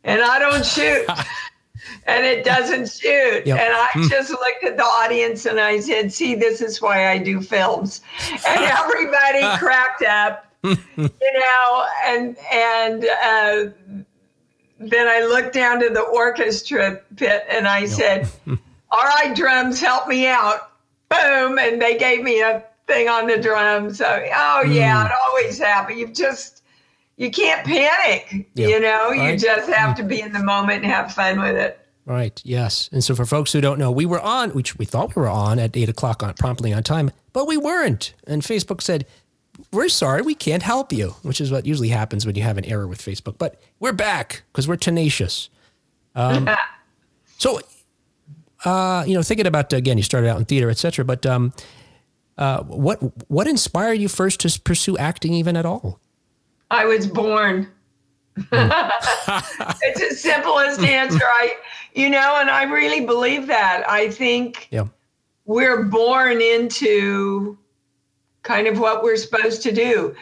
and I don't shoot. <laughs> and it doesn't shoot. Yep. And I just looked at the audience and I said, "See, this is why I do films." And <laughs> everybody cracked up, <laughs> you know. And and uh, then I looked down to the orchestra pit and I said, "All right, drums, help me out." Boom, and they gave me a thing on the drums. So, oh yeah, it always happens. You've just you can't panic. Yeah. You know, you just have to be in the moment and have fun with it. Right. Yes. And so for folks who don't know, we were on, which we thought we were on at eight o'clock on promptly on time, but we weren't. And Facebook said, "We're sorry, we can't help you," which is what usually happens when you have an error with Facebook. But we're back because we're tenacious. Um, <laughs> so, uh, you know, thinking about again, you started out in theater, etc. But um, uh, what what inspired you first to pursue acting, even at all? I was born. Hmm. <laughs> it's the simplest answer. I, you know, and I really believe that. I think Yeah. we're born into kind of what we're supposed to do,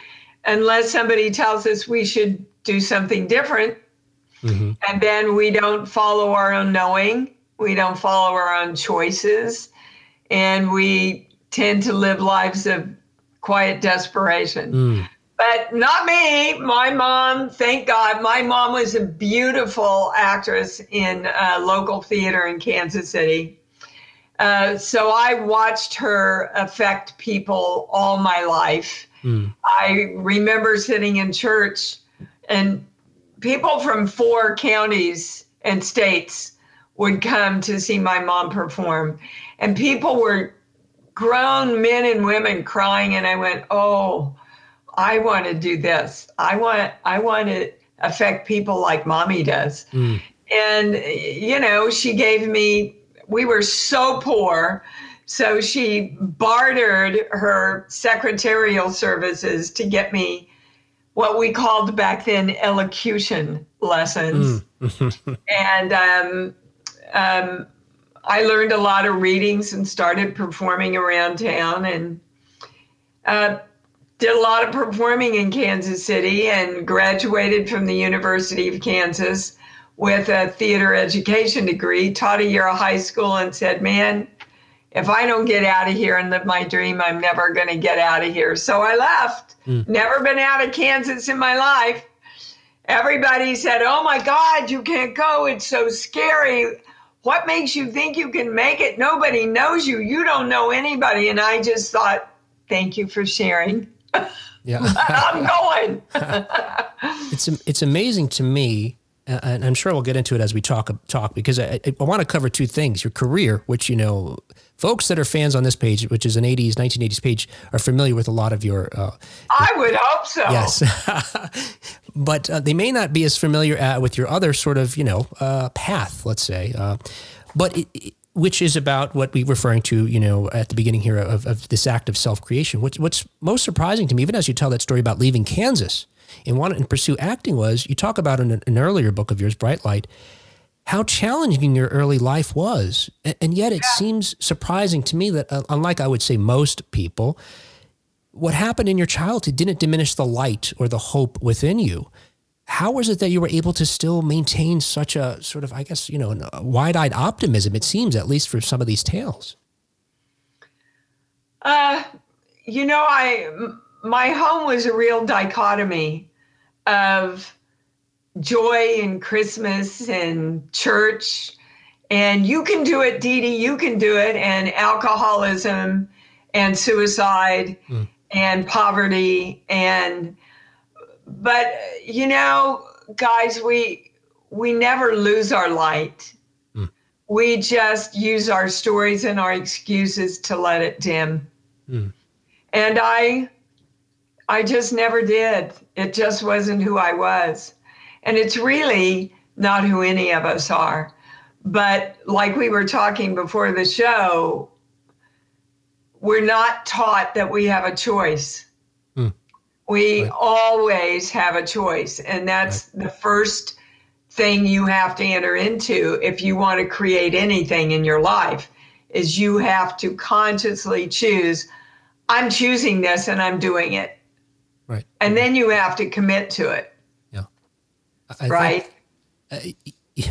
unless somebody tells us we should do something different. Mm-hmm. And then we don't follow our own knowing, we don't follow our own choices, and we tend to live lives of quiet desperation. Hmm. But not me. My mom, thank God, my mom was a beautiful actress in uh, local theater in Kansas City. Uh, so I watched her affect people all my life. I remember sitting in church and people from four counties and states would come to see my mom perform. And people were grown men and women crying. And I went, oh, I want to do this. I want I want to affect people like mommy does. And you know, she gave me we were so poor. So she bartered her secretarial services to get me what we called back then elocution lessons. <laughs> and um, um, I learned a lot of readings and started performing around town and uh, did a lot of performing in Kansas City and graduated from the University of Kansas with a theater education degree, taught a year of high school, and said, Man, if I don't get out of here and live my dream, I'm never going to get out of here. So I left. Hmm. Never been out of Kansas in my life. Everybody said, Oh my God, you can't go. It's so scary. What makes you think you can make it? Nobody knows you. You don't know anybody. And I just thought, Thank you for sharing. Yeah. <laughs> I'm going. <laughs> it's it's amazing to me, and I'm sure we'll get into it as we talk talk because I, I want to cover two things: your career, which you know, folks that are fans on this page, which is an 80s 1980s page, are familiar with a lot of your uh, I would hope so. yes, <laughs> but uh, they may not be as familiar uh, with your other sort of you know uh, path, let's say, uh, but it, it- which is about what we referring to, you know, at the beginning here of, of this act of self creation. What's what's most surprising to me, even as you tell that story about leaving Kansas and wanting to pursue acting, was you talk about in an, an earlier book of yours, Bright Light, how challenging your early life was, and, and yet it seems surprising to me that, uh, unlike I would say most people, what happened in your childhood didn't diminish the light or the hope within you. How was it that you were able to still maintain such a sort of, I guess, you know, wide-eyed optimism? It seems, at least for some of these tales. Uh, you know, I, my home was a real dichotomy of joy and Christmas and church, and you can do it, Dee Dee, you can do it, and alcoholism and suicide and poverty and but you know, guys, we we never lose our light. Hmm. We just use our stories and our excuses to let it dim. Hmm. And I I just never did. It just wasn't who I was. And it's really not who any of us are. But like we were talking before the show, we're not taught that we have a choice. We Right. always have a choice. And that's the first thing you have to enter into if you want to create anything in your life is you have to consciously choose I'm choosing this and I'm doing it. Right. And then you have to commit to it, Yeah. I- right? think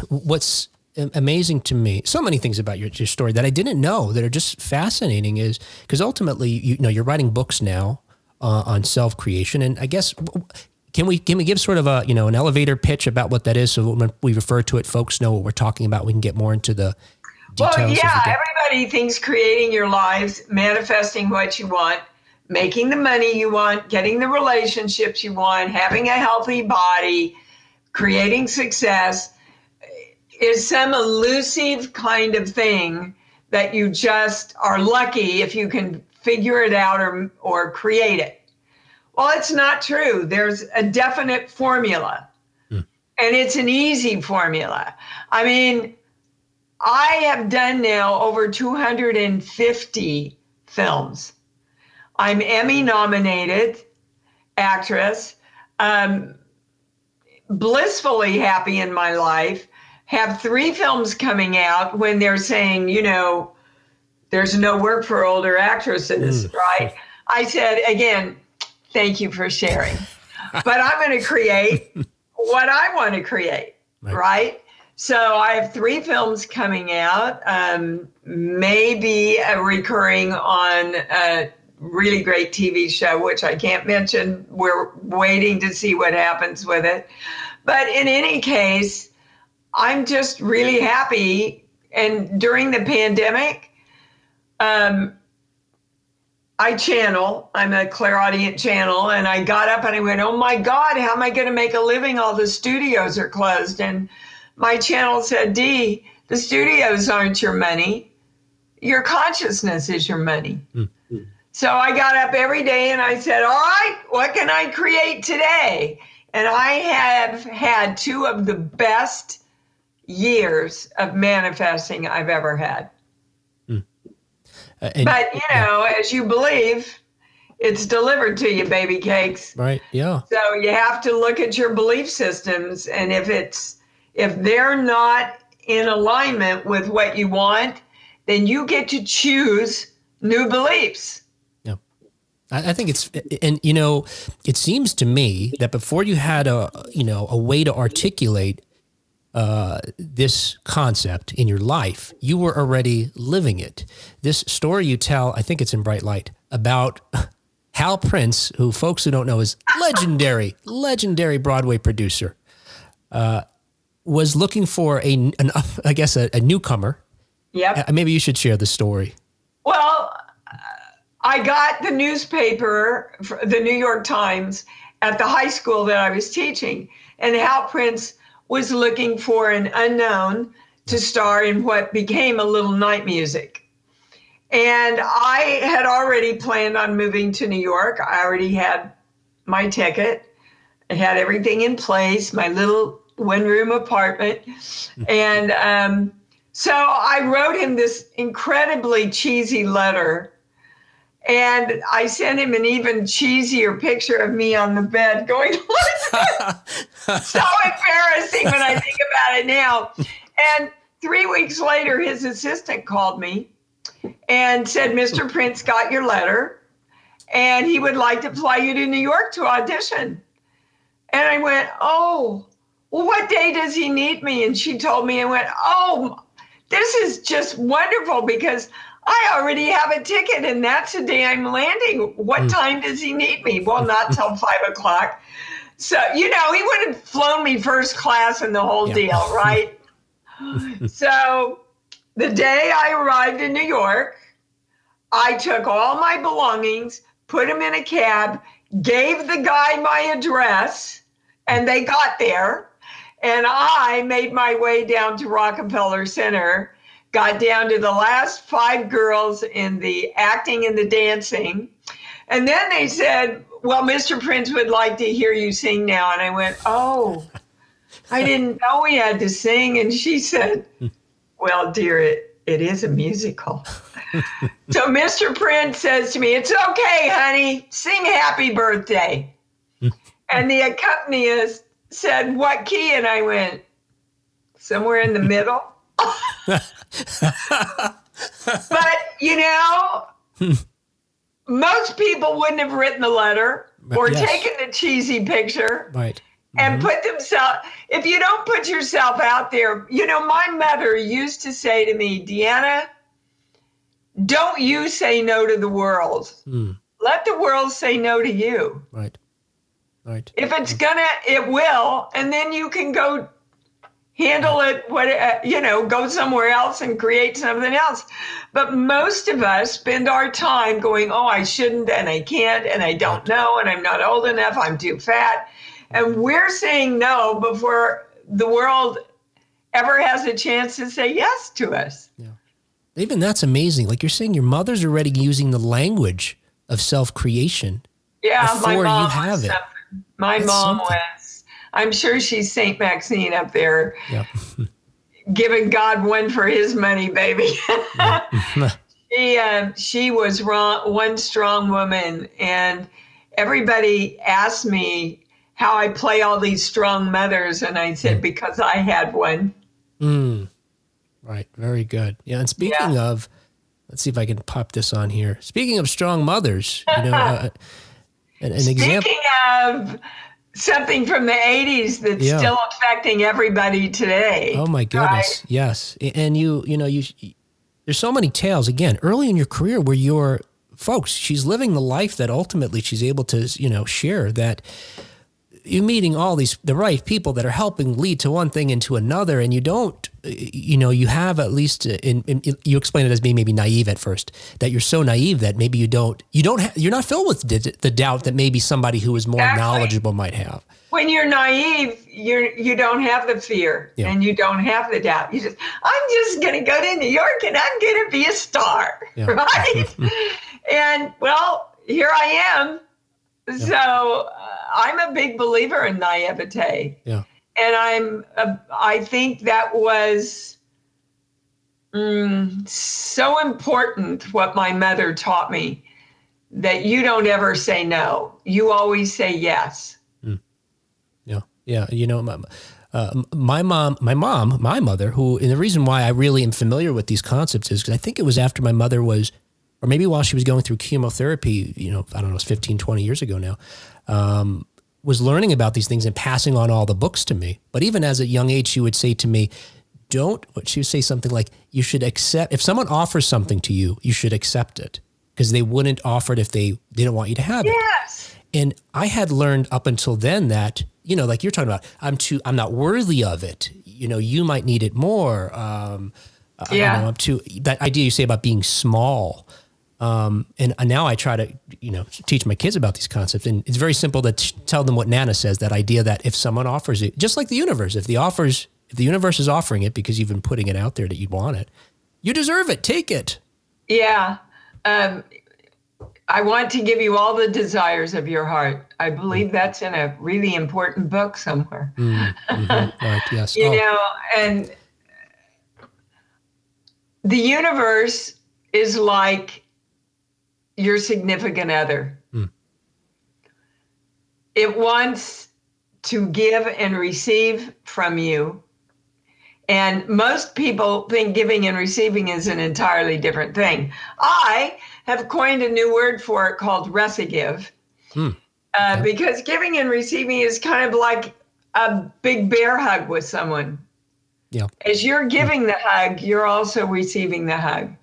what's amazing to me, so many things about your, your story that I didn't know that are just fascinating is because ultimately, you, know, you're writing books now uh, on self creation. And I guess, can we, can we give sort of a, you know, an elevator pitch about what that is? So when we refer to it, folks know what we're talking about. We can get more into the details. Well, we yeah, get- everybody thinks creating your lives, manifesting what you want, making the money you want, getting the relationships you want, having a healthy body, creating success is some elusive kind of thing that you just are lucky if you can figure it out or, or create it. Well, it's not true. There's a definite formula, and it's an easy formula. I mean, I have done now over 250 films. I'm Emmy nominated actress, um, blissfully happy in my life. Have three films coming out when they're saying, you know, there's no work for older actresses, right? I said, again, thank you for sharing. but I'm going to create what I want to create, Right. right? So I have three films coming out, um, maybe a recurring on a really great TV show, which I can't mention. We're waiting to see what happens with it. But in any case, I'm just really happy. And during the pandemic, um, I channel. I'm a clairaudient channel, and I got up and I went, "Oh my God, how am I going to make a living? All the studios are closed." And my channel said, "Dee, the studios aren't your money. Your consciousness is your money." So I got up every day and I said, "All right, what can I create today?" And I have had two of the best years of manifesting I've ever had. Uh, and- But you know, as you believe, it's delivered to you, baby cakes. right. Yeah. So you have to look at your belief systems, and if it's if they're not in alignment with what you want, then you get to choose new beliefs. I I think it's, and you know, it seems to me that before you had a, you know, a way to articulate uh, this concept in your life, you were already living it. This story you tell, I think it's in Bright Light, about <laughs> Hal Prince, who folks who don't know is legendary, legendary Broadway producer, uh, was looking for a, an, <laughs> I guess, a, a newcomer. Yeah. Uh, Maybe you should share the story. Well, uh, I got the newspaper, the New York Times, at the high school that I was teaching, and Hal Prince was looking for an unknown to star in what became a little night music. And I had already planned on moving to New York. I already had my ticket. I had everything in place, my little one room apartment. <laughs> and um, so I wrote him this incredibly cheesy letter. And I sent him an even cheesier picture of me on the bed going <laughs> like <laughs> so embarrassing when I think about it now. And three weeks later, his assistant called me and said, Mr. Prince got your letter and he would like to fly you to New York to audition. And I went, Oh, well, what day does he need me? And she told me and went, Oh, this is just wonderful because I already have a ticket and that's the day I'm landing. What hmm. time does he need me? Well, not till <laughs> five o'clock. So, you know, he would have flown me first class and the whole Yeah. deal, <laughs> right? <laughs> so the day I arrived in New York, I took all my belongings, put them in a cab, gave the guy my address, and they got there. And I made my way down to Rockefeller Center, got down to the last five girls in the acting and the dancing. And then they said, Well, Mr. Prince would like to hear you sing now. And I went, Oh, I didn't know we had to sing. And she said, Well, dear, it, it is a musical. <laughs> so Mr. Prince says to me, It's okay, honey, sing happy birthday. <laughs> and the accompanist said, What key? And I went, Somewhere in the middle. <laughs> but, you know, most people wouldn't have written the letter or Yes. taken the cheesy picture Right. and put themselves if you don't put yourself out there you know my mother used to say to me deanna don't you say no to the world Mm, let the world say no to you right. Right. if it's gonna it will and then you can go handle it what uh, you know go somewhere else and create something else but most of us spend our time going oh i shouldn't and i can't and i don't know and i'm not old enough i'm too fat and we're saying no before the world ever has a chance to say yes to us yeah Even that's amazing. Like you're saying, your mother's already using the language of self creation. yeah my Before you mom have it. something. my That's mom something. was i'm sure she's saint maxine up there Yeah. <laughs> giving God one for his money, baby. <laughs> <laughs> she uh, she was wrong, one strong woman, and everybody asked me how I play all these strong mothers, and I said because I had one. Mm. Right. Very good. Yeah. And speaking of, let's see if I can pop this on here. Speaking of strong mothers, you know, uh, an, an example. Speaking of something from the '80s that's Yeah. still affecting everybody today. Oh my goodness. Yes. And you, you know, you, there's so many tales again early in your career where you're folks, she's living the life that ultimately she's able to, you know, share that you're meeting all these, the right people that are helping lead to one thing into another. And you don't, you know, you have at least in, in you explain it as being maybe naive at first that you're so naive that maybe you don't, you don't, ha- you're not filled with the, the doubt that maybe somebody who is more Exactly. knowledgeable might have. when you're naive, you're you don't have the fear Yeah. and you don't have the doubt. You just I'm just gonna go to New York and I'm gonna be a star, Yeah. <laughs> right? <laughs> and well, here I am. So uh, I'm a big believer in naivete, Yeah. and I'm uh, I think that was. mm, so important what my mother taught me that you don't ever say no. You always say yes. Yeah, yeah. You know, my, uh, my mom, my mom, my mother, who, and the reason why I really am familiar with these concepts is because I think it was after my mother was, or maybe while she was going through chemotherapy, you know, I don't know, it's 15, 20 years ago now, um, was learning about these things and passing on all the books to me. But even as a young age, she would say to me, don't, what she would say something like, you should accept, if someone offers something to you, you should accept it because they wouldn't offer it if they didn't want you to have it. Yes. And I had learned up until then that, you know, like you're talking about, I'm too, I'm not worthy of it. You know, you might need it more. Um, I Yeah. don't know, I'm too, that idea you say about being small. Um, and now I try to, you know, teach my kids about these concepts. And it's very simple to t- tell them what Nana says, that idea that if someone offers it, just like the universe, if the offers, if the universe is offering it because you've been putting it out there that you want it, you deserve it. Take it. Yeah. Um, I want to give you all the desires of your heart. I believe that's in a really important book somewhere. Mhm. <laughs> Right. Yes. You Oh, know, and the universe is like your significant other. Hmm. It wants to give and receive from you. And most people think giving and receiving is an entirely different thing. I have coined a new word for it called recigive. Hmm. Uh, because giving and receiving is kind of like a big bear hug with someone. Yeah. As you're giving the hug, you're also receiving the hug.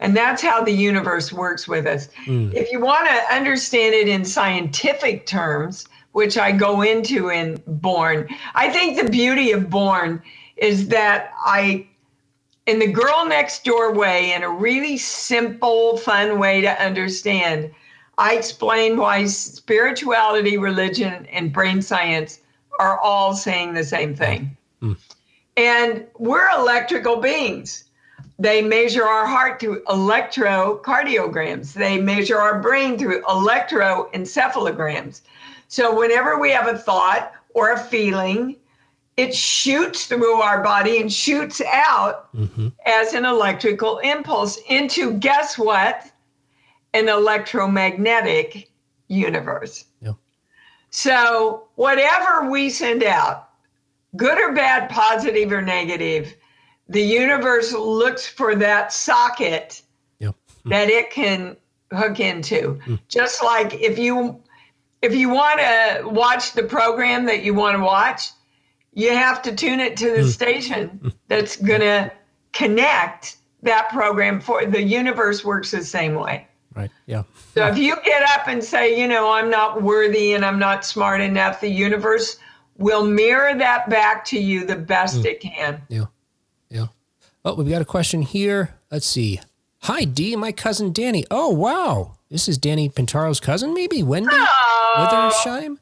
And that's how the universe works with us. Mm. If you want to understand it in scientific terms, which I go into in Born, I think the beauty of Born is that I, in the girl next door way, in a really simple, fun way to understand, I explain why spirituality, religion, and brain science are all saying the same thing. And we're electrical beings. They measure our heart through electrocardiograms. They measure our brain through electroencephalograms. So whenever we have a thought or a feeling, it shoots through our body and shoots out mhm. as an electrical impulse into guess what? An electromagnetic universe. Yeah. So, whatever we send out, good or bad, positive or negative, the universe looks for that socket Yeah. <laughs> that it can hook into. Hmm. Just like if you if you want to watch the program that you want to watch, you have to tune it to the hmm. station <laughs> hmm. that's going to connect that program for the universe works the same way. Right. Yeah. So if you get up and say, you know, I'm not worthy and I'm not smart enough, the universe will mirror that back to you the best it can. Yeah. Yeah. Oh, we've got a question here. Let's see. Hi, Dee, my cousin Danny. Oh, wow. This is Danny Pintauro's cousin, maybe? Wendy Withersheim?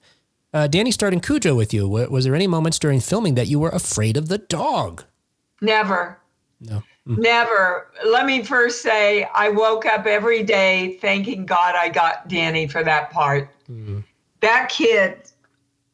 Uh, Danny starred in Cujo with you. Was there any moments during filming that you were afraid of the dog? Never. No. Never. Let me first say, I woke up every day thanking God I got Danny for that part. That kid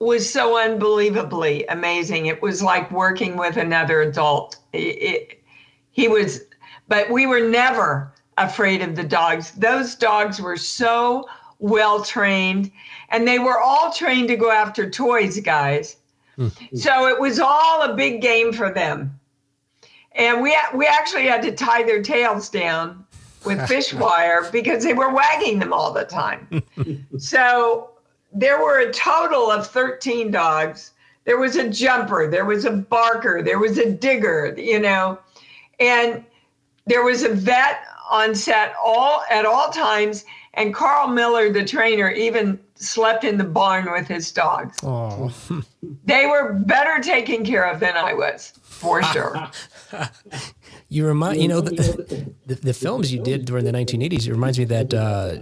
was so unbelievably amazing. It was like working with another adult. It- it- he was, but we were never afraid of the dogs. Those dogs were so well trained, and they were all trained to go after toys, guys. Hmm. So it was all a big game for them and we we actually had to tie their tails down with <laughs> fish wire because they were wagging them all the time. <laughs> so there were a total of 13 dogs. There was a jumper, there was a barker, there was a digger, you know, and there was a vet on set all at all times. And Karl Miller, the trainer, even slept in the barn with his dogs. Oh, <laughs> They were better taken care of than I was, for sure. <laughs> you remind you know the, the, the films you did during the 1980s. It reminds me that uh,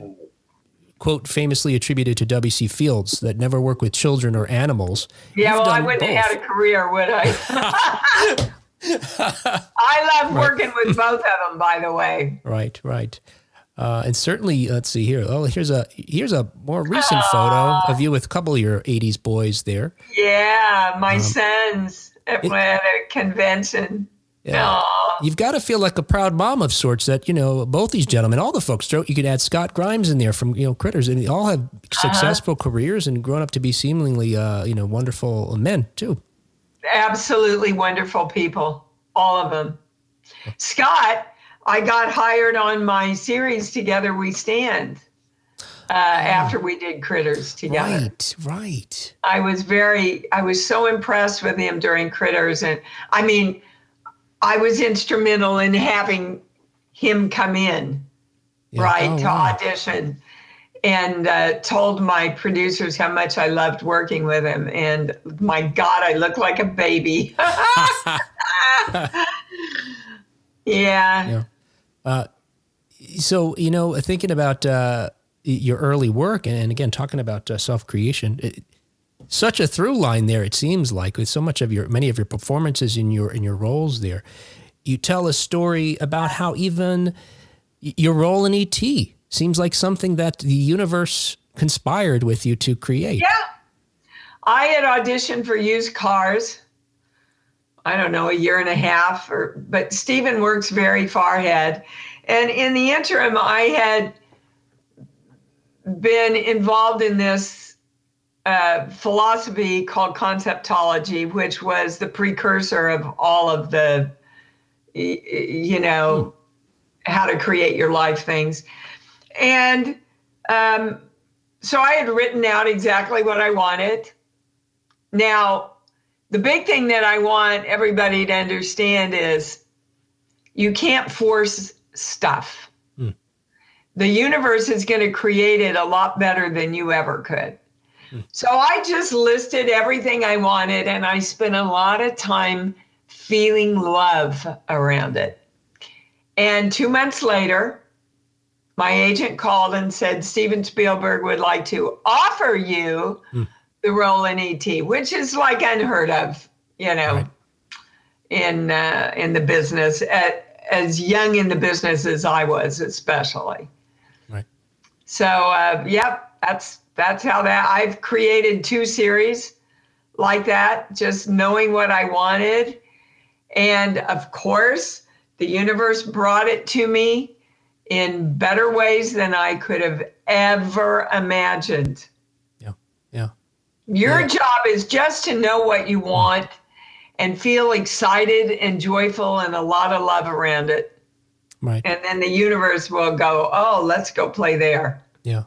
quote famously attributed to W.C. Fields that never work with children or animals. Yeah, You've well, I wouldn't both. have had a career, would I? <laughs> I love working with both of them, by the way. Right, right. Uh, and certainly, let's see here. Oh, here's a here's a more recent photo of you with a couple of your '80s boys there. Yeah, my Um, sons at, at a convention. Yeah. Aw. You've got to feel like a proud mom of sorts. That you know, both these gentlemen, all the folks. You could add Scott Grimes in there from you know Critters, and they all have successful careers and grown up to be seemingly uh, you know wonderful men too. absolutely wonderful people, all of them. Scott, I got hired on my series Together We Stand uh, after we did Critters together. Right, right. I was very, I was so impressed with him during Critters. And I mean, I was instrumental in having him come in, Yeah. right, Oh, to wow. audition. And uh, told my producers how much I loved working with him. And my God, I look like a baby. <laughs> yeah. Yeah. So you know, thinking about uh, your early work, and again talking about uh, self creation, such a through line there. It seems like with so much of your many of your performances in your in your roles there, you tell a story about how even your role in ET seems like something that the universe conspired with you to create. Yeah. I had auditioned for used cars. I don't know, a year and a half, or but Steven works very far ahead. And in the interim, I had been involved in this uh, philosophy called conceptology, which was the precursor of all of the, you know, how to create your life things. And um, so I had written out exactly what I wanted. Now, the big thing that I want everybody to understand is you can't force stuff. The universe is going to create it a lot better than you ever could. So I just listed everything I wanted and I spent a lot of time feeling love around it. And two months later, my agent called and said Steven Spielberg would like to offer you the role in ET, which is like unheard of, you know, Right. in uh, in the business at, as young in the business as I was, especially. Right. So, uh, yep, that's that's how that I've created two series like that, just knowing what I wanted, and of course, the universe brought it to me in better ways than I could have ever imagined. Yeah. Yeah. Your Yeah. job is just to know what you mm. want and feel excited and joyful and a lot of love around it. Right. And then the universe will go, oh, let's go play there. Yeah.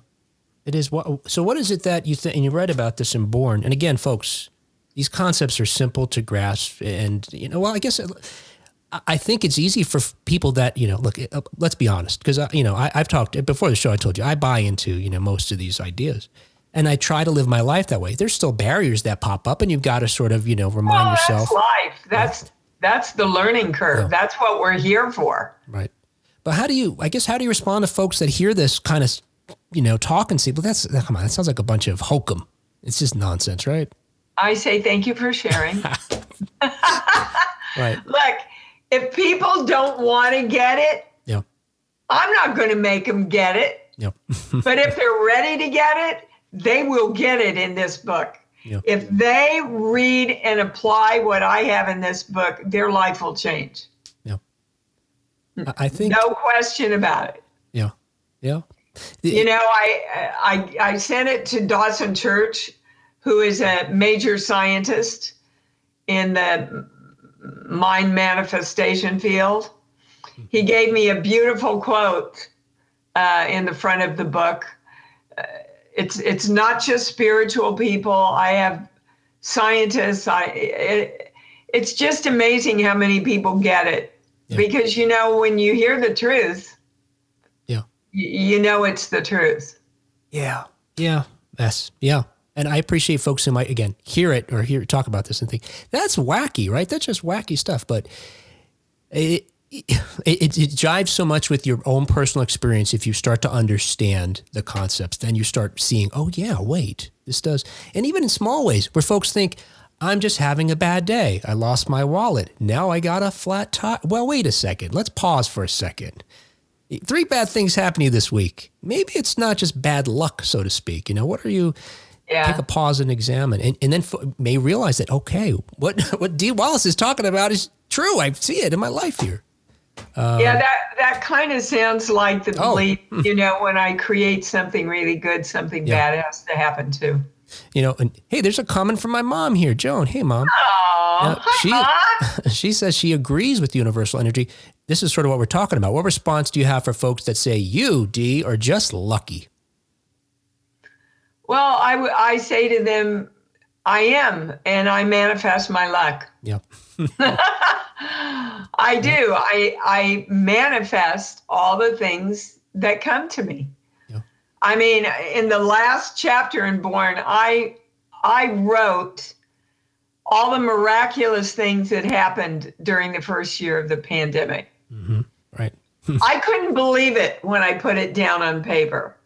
It is what so what is it that you think and you read about this in Born and again folks these concepts are simple to grasp and you know well I guess I- I think it's easy for people that you know look uh, let's be honest because you know I, I've talked before the show I told you I buy into you know most of these ideas and I try to live my life that way there's still barriers that pop up and you've got to sort of you know remind Oh, yourself that's life. That's that's the learning curve. That's what we're here for. Right. But how do you, I guess, how do you respond to folks that hear this kind of, you know, talk and see. But that's, come on, that sounds like a bunch of hokum. It's just nonsense, right? I say thank you for sharing. <laughs> <laughs> Right. Look, if people don't want to get it, Yeah. I'm not going to make them get it. Yeah. <laughs> but if they're ready to get it, they will get it in this book. Yeah. If they read and apply what I have in this book, their life will change. yeah. Hmm. I- I think, No question about it. yeah. Yeah. You know, I, I I sent it to Dawson Church, who is a major scientist in the mind manifestation field. He gave me a beautiful quote uh, in the front of the book. Uh, it's it's not just spiritual people. I have scientists. I it, it's just amazing how many people get it Yeah. because you know when you hear the truth, you know it's the truth. Yeah. Yeah. Yes. Yeah. And I appreciate folks who might, again, hear it or hear talk about this and think, that's wacky, right? That's just wacky stuff. But it, it, it, it jives so much with your own personal experience if you start to understand the concepts. Then you start seeing, oh, yeah, wait, this does. And even in small ways where folks think, I'm just having a bad day. I lost my wallet. Now I got a flat tire. Well, wait a second. Let's pause for a second three bad things happen to you this week. Maybe it's not just bad luck, so to speak. You know, what are you? Yeah. Take a pause and examine, and, and then f- may realize that okay, what <laughs> what Dee Wallace is talking about is true. I see it in my life here. Uh, yeah, that that kind of sounds like the Oh. Hmm. You know, when I create something really good, something Yeah. bad has to happen too. You know, and hey, there's a comment from my mom here, Joan. Hey, mom. Oh, Now, she Mom. <laughs> she says she agrees with universal energy. This is sort of what we're talking about. What response do you have for folks that say you, Dee, are just lucky? Well, I, w- I say to them, I am, and I manifest my luck. Yeah. <laughs> <laughs> I do. I I manifest all the things that come to me. I mean, in the last chapter in Born, I I wrote all the miraculous things that happened during the first year of the pandemic. Right. <laughs> I couldn't believe it when I put it down on paper.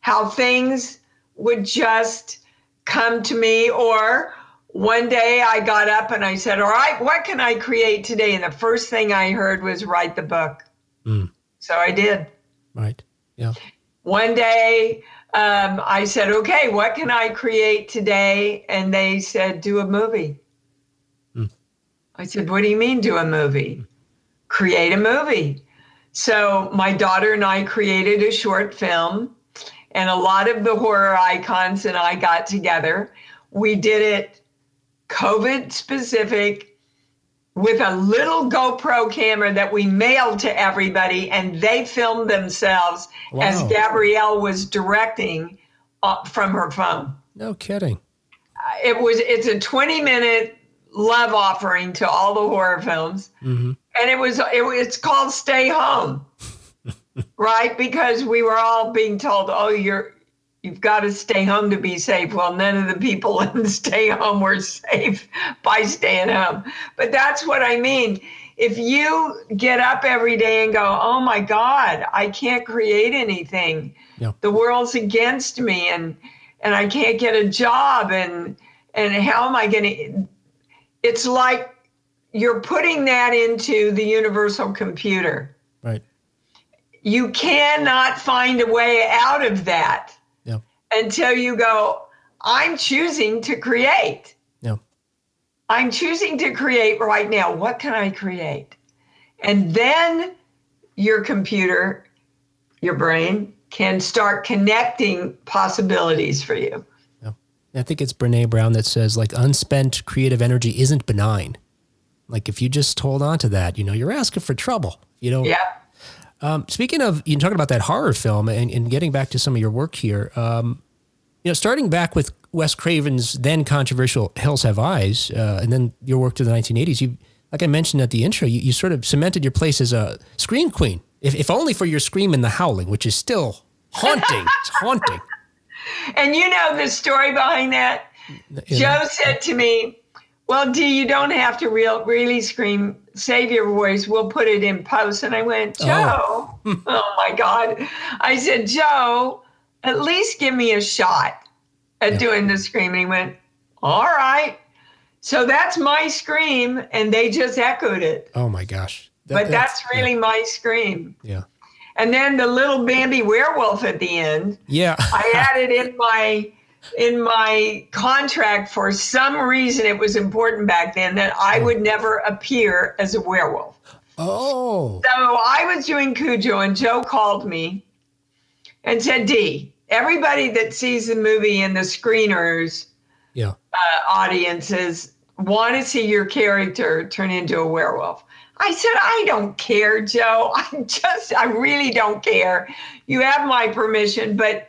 How things would just come to me or one day I got up and I said, "All right, what can I create today?" And the first thing I heard was write the book. Mm. So I did. Right. Yeah. One day um, I said, "Okay, what can I create today?" And they said, "Do a movie." I said, "What do you mean, do a movie?" Create a movie. So my daughter and I created a short film, and a lot of the horror icons and I got together. We did it COVID specific with a little GoPro camera that we mailed to everybody, and they filmed themselves as Gabrielle was directing uh, from her phone. No kidding. It was it's a 20 minute love offering to all the horror films. Hmm and it was it, was- it's called stay home. <laughs> Right? Because we were all being told oh you're you've got to stay home to be safe well none of the people <laughs> in the stay home were safe by staying home but that's what i mean if you get up every day and go oh my god i can't create anything Yeah. the world's against me and and i can't get a job and and how am i going to it's like you're putting that into the universal computer. Right. You cannot find a way out of that. Until you go, I'm choosing to create. Yeah. I'm choosing to create right now. What can I create? And then your computer, your brain, can start connecting possibilities for you. Yeah. I think it's Brene Brown that says like unspent creative energy isn't benign. Like if you just hold on to that, you know, you're asking for trouble. You know, Yeah. Um, speaking of, you talking about that horror film and, and getting back to some of your work here, um, you know, starting back with Wes Craven's then controversial Hills Have Eyes, uh, and then your work to the 1980s, you, like I mentioned at the intro, you, you sort of cemented your place as a scream queen, if, if only for your scream in the howling, which is still haunting. it's <laughs> haunting. And you know the story behind that? You Joe said to me, Well, Dee, you don't have to real, really scream, save your voice. We'll put it in post. And I went, oh. Joe, <laughs> oh. my God. I said, Joe, at least give me a shot at doing the scream. And he went, All right. So that's my scream. And they just echoed it. Oh my gosh. That- But that's really my scream. Yeah. And then the little Bambi werewolf at the end. Yeah. I added in my in my contract for some reason it was important back then that I would never appear as a werewolf. oh. So I was doing Cujo and Joe called me and said, Dee, everybody that sees the movie in the screeners Yeah. uh, audiences want to see your character turn into a werewolf. I said, I don't care, Joe. <laughs> I just, I really don't care. You have my permission, but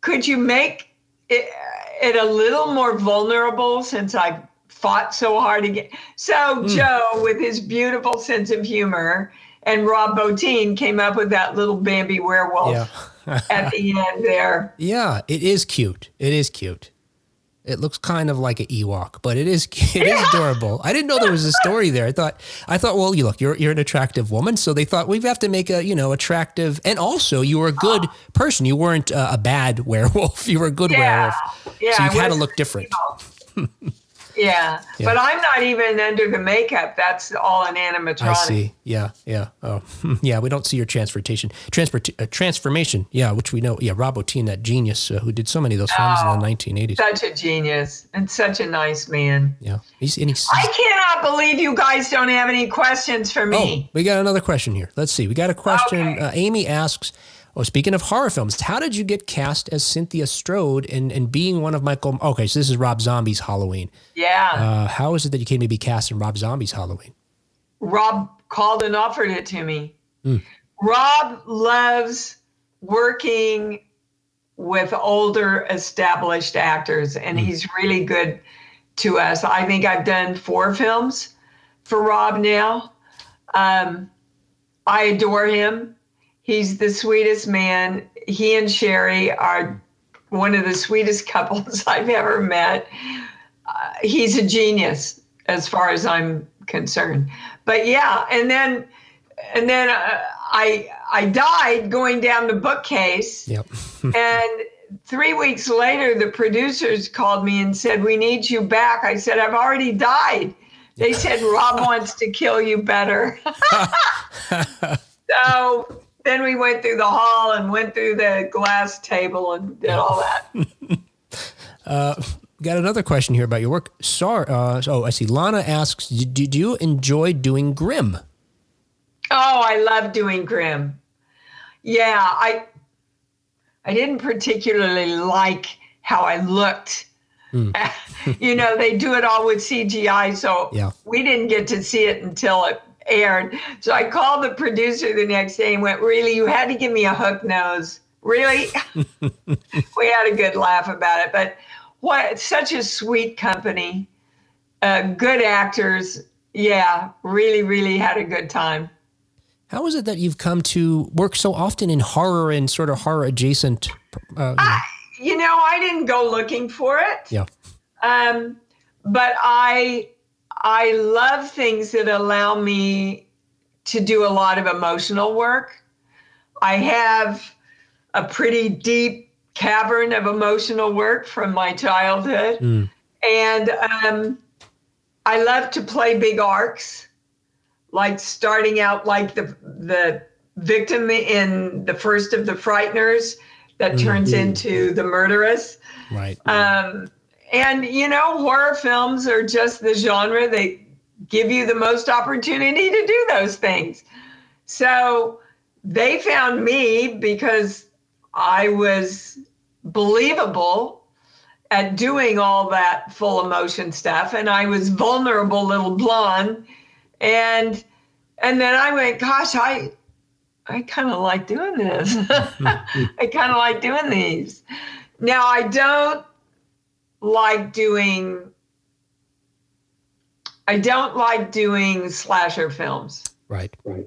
could you make it, it a little mm. more vulnerable since I fought so hard again? So mm. Joe, with his beautiful sense of humor, and Rob Bottin came up with that little Bambi werewolf Yeah. at the end there. <laughs> Yeah, it is cute. It is cute. It looks kind of like an Ewok, but it is <laughs> it is adorable. I didn't know there was a story there. I thought I thought, well, you look, you're you're an attractive woman, so they thought we have to make a you know attractive, and also you were a good person. You weren't uh, a bad <laughs> werewolf. You were a good Yeah. werewolf. Yeah, so you had to look different. <laughs> Yeah. Yeah. But I'm not even under the makeup. That's all an animatronic. I see. Yeah, yeah. Oh, <laughs> yeah. We don't see your transportation, transport, uh, transformation. Yeah, which we know. Yeah, Rob Bottin, that genius uh, who did so many of those films Oh. in the 1980s. Such a genius and such a nice man. Yeah, he's, and he's, I cannot believe you guys don't have any questions for me. Oh, we got another question here. Let's see. We got a question. Okay. Uh, Amy asks, "Oh, speaking of horror films, how did you get cast as Cynthia Strode and and being one of Michael?" Okay, so this is Rob Zombie's Halloween. Yeah. Uh, how is it that you came to be cast in Rob Zombie's Halloween? Rob called and offered it to me. Rob loves working with older established actors, and he's really good to us. I think I've done four films for Rob now. Um, I adore him. He's the sweetest man. He and Sheri are one of the sweetest <laughs> couples I've ever met. Uh, he's a genius as far as I'm concerned. But yeah, and then and then uh, I I died going down the bookcase, Yep. <laughs> and three weeks later the producers called me and said we need you back. I said I've already died. They said Rob wants to kill you better. <laughs> so then we went through the hall and went through the glass table and did all that. <laughs> Got another question here about your work. Sorry. Uh, oh, I see. Lana asks, "Did you enjoy doing Grimm?" Oh, I love doing Grimm. Yeah, I I didn't particularly like how I looked. <laughs> you know, they do it all with CGI, so Yeah. we didn't get to see it until it aired. So I called the producer the next day and went, "Really, you had to give me a hook nose." Really? <laughs> we had a good laugh about it, but what such a sweet company. Uh, good actors. Yeah, really really had a good time. How is it that you've come to work so often in horror and sort of horror adjacent? Uh, you know, I didn't go looking for it. yeah. Um, but I I love things that allow me to do a lot of emotional work. I have a pretty deep cavern of emotional work from my childhood. And um, I love to play big arcs, like starting out like the the victim in the first of the Frighteners that turns into the murderess. Right. Um, and you know, horror films are just the genre that give you the most opportunity to do those things. So they found me because I was believable at doing all that full emotion stuff and I was vulnerable little blonde and and then I went gosh I I kind of like doing this. <laughs> I kind of like doing these. Now, I don't like doing I don't like doing slasher films. Right. Right.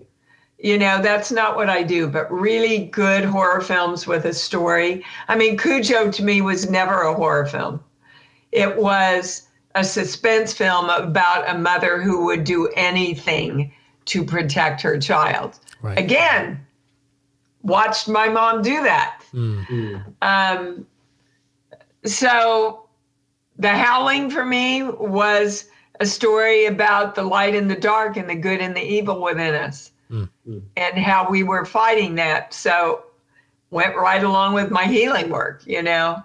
You know, that's not what I do, but really good horror films with a story. I mean, Cujo to me was never a horror film. It was a suspense film about a mother who would do anything to protect her child. Right. Again, watched my mom do that. Um, so, The Howling for me was a story about the light and the dark and the good and the evil within us mm. and how we were fighting that. So, went right along with my healing work, you know.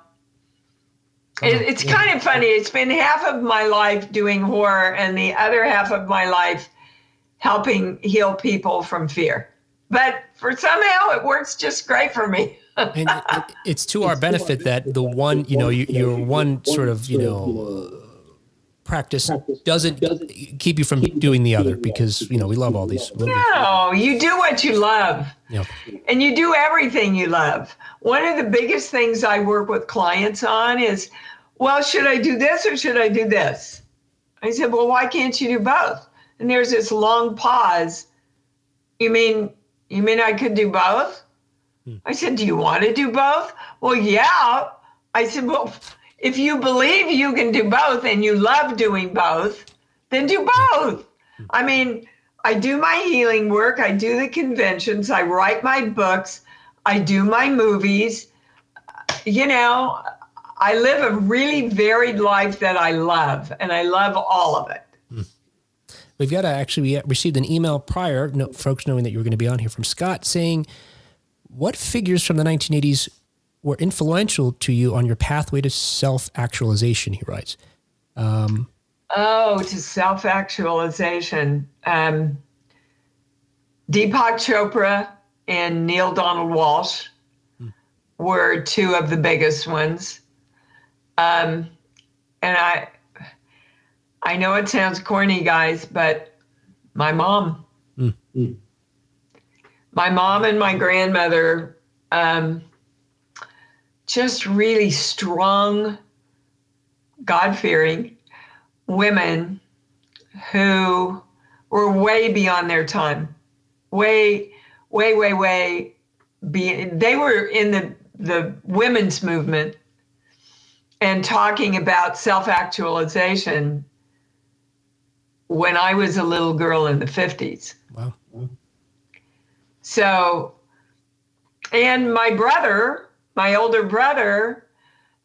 It, uh-huh. it's kind of funny. It's been half of my life doing horror and the other half of my life helping heal people from fear. But for somehow it works just great for me. <laughs> and it- it- it's to our benefit that the one you know you, your one sort of you know uh, practice doesn't keep you from doing the other because you know we love all these movies. No, you do what you love. You and you do everything you love. One of the biggest things I work with clients on is, well, should I do this or should I do this? I said, well, why can't you do both? And there's this long pause. You mean you mean I could do both? I said, do you want to do both? Well, yeah. I said, well, if you believe you can do both and you love doing both, then do both. I mean, I do my healing work, I do the conventions, I write my books, I do my movies. You know, I live a really varied life that I love, and I love all of it. we've got to actually we received an email prior, no, folks knowing that you were going to be on here from Scott saying, "What figures from the 1980s were influential to you on your pathway to self-actualization?" He writes. Oh, to self actualization. Um, Deepak Chopra and Neale Donald Walsch were two of the biggest ones. Um, and I, I know it sounds corny, guys, but my mom, my mom and my grandmother, um, just really strong, God fearing women who were way beyond their time way way way way be they were in the the women's movement and talking about self-actualization when i was a little girl in the 50s Wow. So and my brother my older brother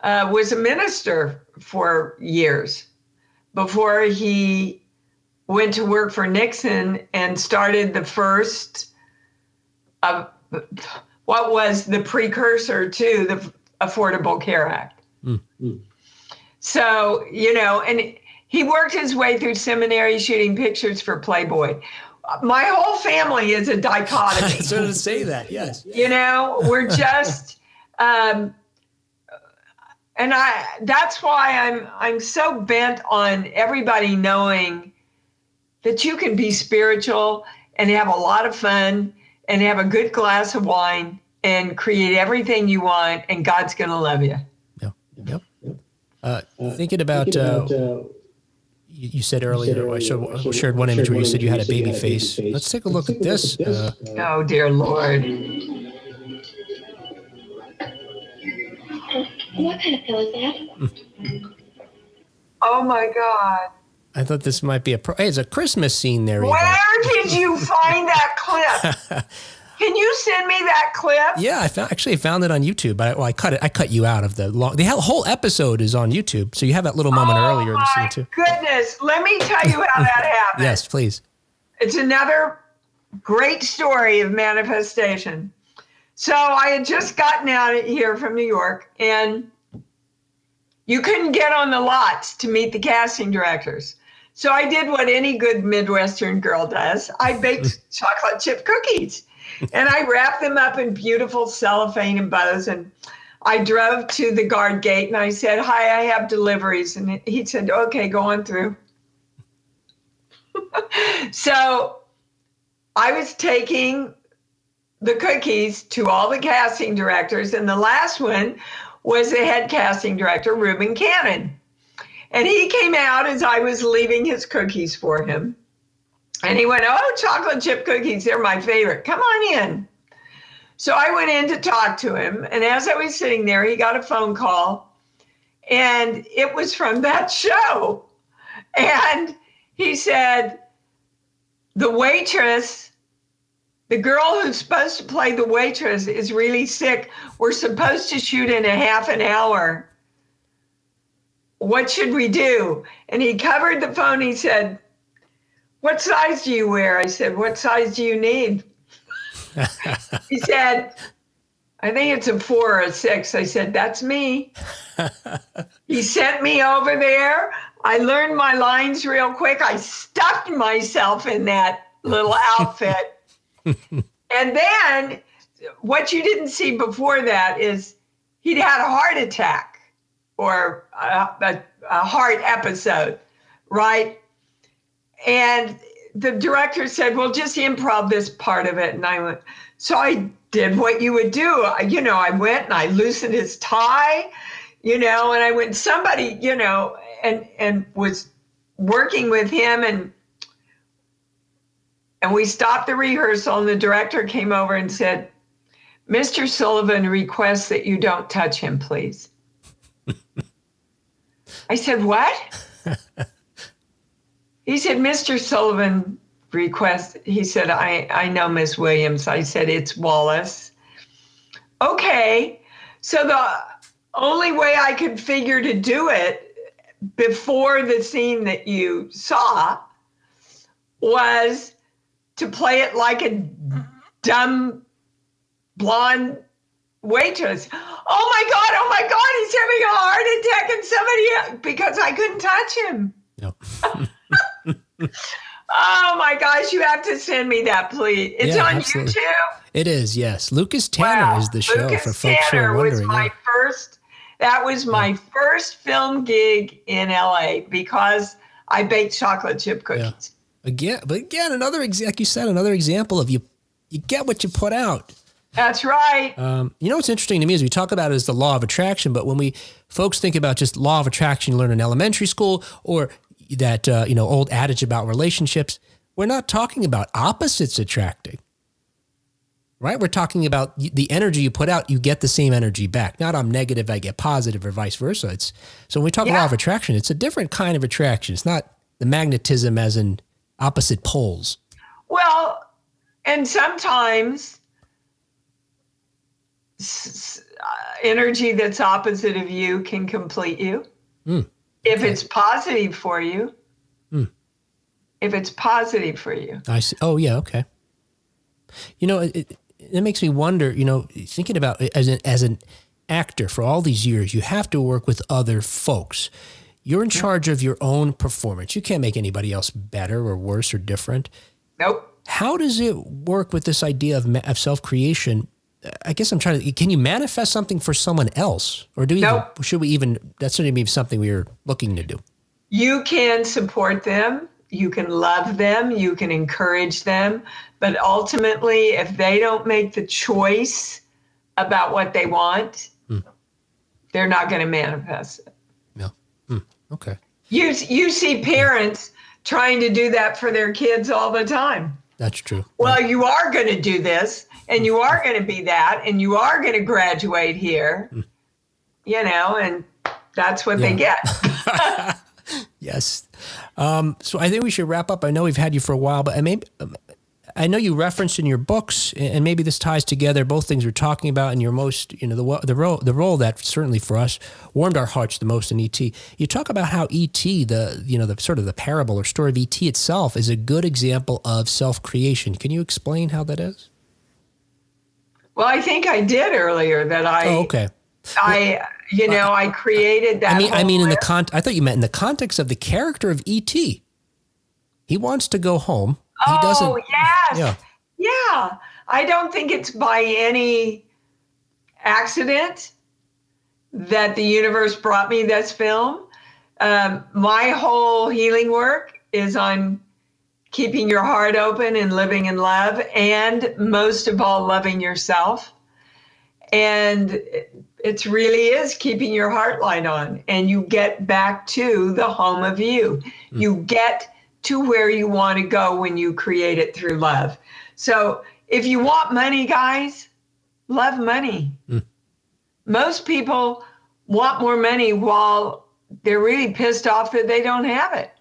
uh, was a minister for years before he went to work for Nixon and started the first of what was the precursor to the Affordable Care Act. So, you know, and he worked his way through seminary shooting pictures for Playboy. My whole family is a dichotomy. <laughs> so to say that, yes. you know we're just um and i that's why i'm i'm so bent on everybody knowing that you can be spiritual and have a lot of fun and have a good glass of wine and create everything you want and god's going to love you Yeah. Yep. Yep. Uh, thinking about, uh, you, you said earlier, I showed, I shared one image where you said you had a baby face. Let's take a look at this. Uh, oh dear lord What kind of pill is that? oh my god I thought this might be a pro. Hey, it's a Christmas scene there. where did you find that clip <laughs> can you send me that clip Yeah, I found, actually found it on YouTube. I, well, I cut it. I cut you out of the long. The whole- episode is on YouTube, so you have that little moment oh earlier in the my scene too. goodness let me tell you how that <laughs> happened Yes, please. it's another great story of manifestation. So I had just gotten out of here from New York, and you couldn't get on the lots to meet the casting directors. So I did what any good Midwestern girl does. I baked <laughs> chocolate chip cookies, and I wrapped them up in beautiful cellophane and bows. And I drove to the guard gate, and I said, "Hi, I have deliveries." And he said, "Okay, go on through." <laughs> so I was taking the cookies to all the casting directors, and the last one was the head casting director, Reuben Cannon. And he came out as I was leaving his cookies for him. And he went, Oh, chocolate chip cookies, they're my favorite. Come on in. So I went in to talk to him. And as I was sitting there, he got a phone call. And it was from that show. And he said, The waitress, the girl who's supposed to play the waitress, is really sick. We're supposed to shoot in a half an hour. What should we do? And he covered the phone. He said, What size do you wear? I said, What size do you need? <laughs> he said, I think it's a four or a six. I said, That's me. he <laughs> sent me over there. I learned my lines real quick. I stuffed myself in that little <laughs> outfit. and then what you didn't see before that is he'd had a heart attack or a, a, a heart episode, right? And the director said, Well, just improv this part of it. And I went, So I did what you would do. I, you know, I went and I loosened his tie, you know, and I went, somebody, you know, and and was working with him and and we stopped the rehearsal and the director came over and said, Mr. Sullivan requests that you don't touch him, please. <laughs> I said, What? <laughs> he said, Mr. Sullivan request. he said, I, I know Miss Williams. I said, It's Wallace. Okay. So the only way I could figure to do it before the scene that you saw was to play it like a dumb blonde waitress. Oh my God, oh my God, he's having a heart attack and somebody, because I couldn't touch him. Yep. <laughs> <laughs> Oh my gosh, you have to send me that, please. It's Yeah, on absolutely. YouTube. It is, yes. Lucas Tanner Wow. is the show Lucas for folks who Tanner are was wondering. my yeah. first. That was my first film gig in LA because I baked chocolate chip cookies. Again, but again, another like you said, another example of you. You get what you put out. That's right. Um, you know what's interesting to me is we talk about it as the law of attraction, but when we folks think about just law of attraction, you learn in elementary school, or that uh, you know old adage about relationships, we're not talking about opposites attracting, right? We're talking about the energy you put out, you get the same energy back. Not I'm negative, I get positive, or vice versa. It's so when we talk Yeah. of attraction, it's a different kind of attraction. It's not the magnetism as in opposite poles. Well, and sometimes uh, energy that's opposite of you can complete you. Mm, If it's positive for you, Mm. if it's positive for you. I see. Oh, yeah. Okay. You know, it, it, makes me wonder. You know, thinking about as an as an actor for all these years, you have to work with other folks. You're in charge of your own performance. You can't make anybody else better or worse or different. Nope. How does it work with this idea of, of self creation? I guess I'm trying to. Can you manifest something for someone else, or do we? Nope. Even, should we even? That's going to be something we are looking to do. You can support them, you can love them, you can encourage them, but ultimately, if they don't make the choice about what they want, they're not going to manifest it. Yeah. Hmm. Okay. You you see parents trying to do that for their kids all the time. That's true. Well, you are going to do this, and you are going to be that, and you are going to graduate here, you know, and that's what they get. <laughs> Yes. Um, so I think we should wrap up. I know we've had you for a while, but I maybe um, I know you referenced in your books, and maybe this ties together both things we're talking about and your most, you know, the the role the role that certainly for us warmed our hearts the most in ET. You talk about how ET, the you know the sort of the parable or story of ET itself, is a good example of self creation. Can you explain how that is? Well, I think I did earlier that I, Oh, okay. I, you know, I created that. I mean, I mean, in the con, I thought you meant in the context of the character of ET. He wants to go home. He oh doesn't. yes, Yeah. yeah. I don't think it's by any accident that the universe brought me this film. Um, my whole healing work is on keeping your heart open and living in love, and most of all, loving yourself. And it- really is keeping your heart light on, and you get back to the home of you. Hmm. You get to where you want to go when you create it through love. So if you want money, guys, love money. Hmm. Most people want more money while they're really pissed off that they don't have it.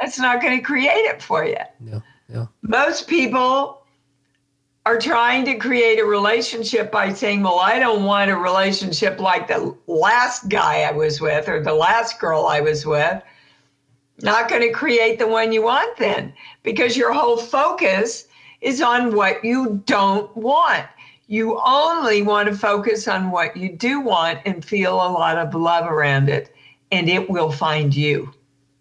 That's not going to create it for you. No. No. Most people are trying to create a relationship by saying, Well, I don't want a relationship like the last guy I was with or the last girl I was with. Not going to create the one you want then because your whole focus is on what you don't want. You only want to focus on what you do want and feel a lot of love around it, and it will find you.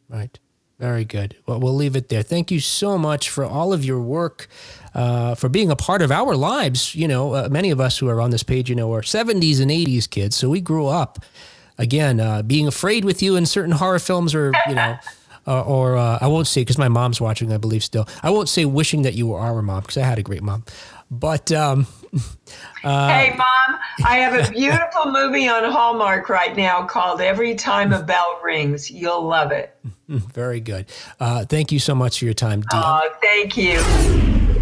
Right. Very good. Well, we'll leave it there. Thank you so much for all of your work, uh, for being a part of our lives. You know, uh, many of us who are on this page, you know, are 70s and 80s kids. So we grew up, again, uh, being afraid with you in certain horror films or, you know, <laughs> or uh, I won't say, because my mom's watching, I believe still. I won't say wishing that you were our mom, because I had a great mom. But um, <laughs> hey, mom, I have a beautiful <laughs> movie on Hallmark right now called Every Time a Bell Rings. You'll love it. very good. Uh, thank you so much for your time, Dee. Oh, thank you.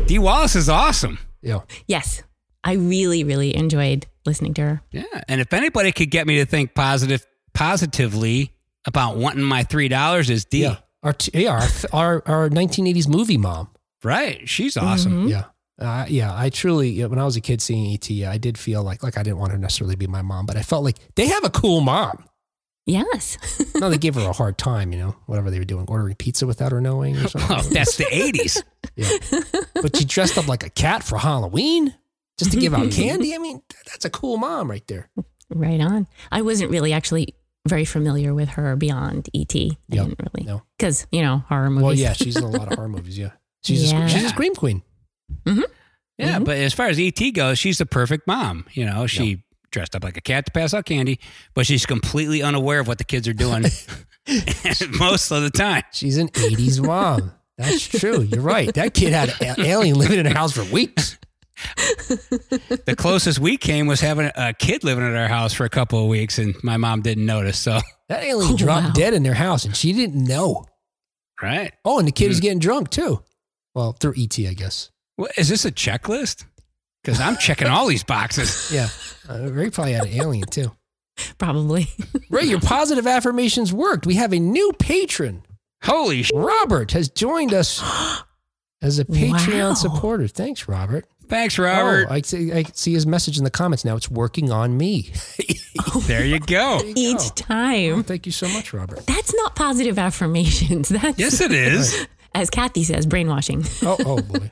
Dee Wallace is awesome. Yeah. Yes. I really, really enjoyed listening to her. Yeah. And if anybody could get me to think positive positively about wanting my three dollars is Dee. Yeah. Our, t- yeah, our, our, our 1980s movie mom. Right. She's awesome. Yeah. Uh, yeah, I truly, when I was a kid seeing ET, I did feel like, like I didn't want her to necessarily be my mom, but I felt like they have a cool mom. Yes. <laughs> No, they gave her a hard time, you know, whatever they were doing, ordering pizza without her knowing or something. <laughs> Oh, that's the 80s. <laughs> yeah. But she dressed up like a cat for Halloween just to give out candy. I mean, that's a cool mom right there. right on. I wasn't really actually very familiar with her beyond ET. I Yep. didn't really. No. Because, you know, horror movies. Well, yeah, she's in a lot of horror movies. Yeah. She's, Yeah. A, she's a scream queen. Yeah, but as far as ET goes, she's the perfect mom. You know, she dressed up like a cat to pass out candy, but she's completely unaware of what the kids are doing <laughs> <laughs> most of the time. She's an 80s mom. That's true. You're right. That kid had an alien living in her house for weeks. The closest we came was having a kid living at our house for a couple of weeks, and my mom didn't notice. So, That alien Oh, dropped wow. dead in their house and she didn't know. right. Oh, and the Hmm. kid is getting drunk too. Well, through ET, I guess. What, is this a checklist? Because I'm checking all these boxes. <laughs> Yeah. Uh, Ray probably had an alien too. Probably. <laughs> Ray, your positive affirmations worked. We have a new patron. Holy sh! Robert has joined us <gasps> as a Patreon Wow. supporter. Thanks, Robert. Thanks, Robert. Oh, I see, I see his message in the comments now. It's working on me. <laughs> there you go. Each Oh, time. thank you so much, Robert. That's not positive affirmations. That's, Yes, it is. as Kathy says, brainwashing. Oh, oh boy.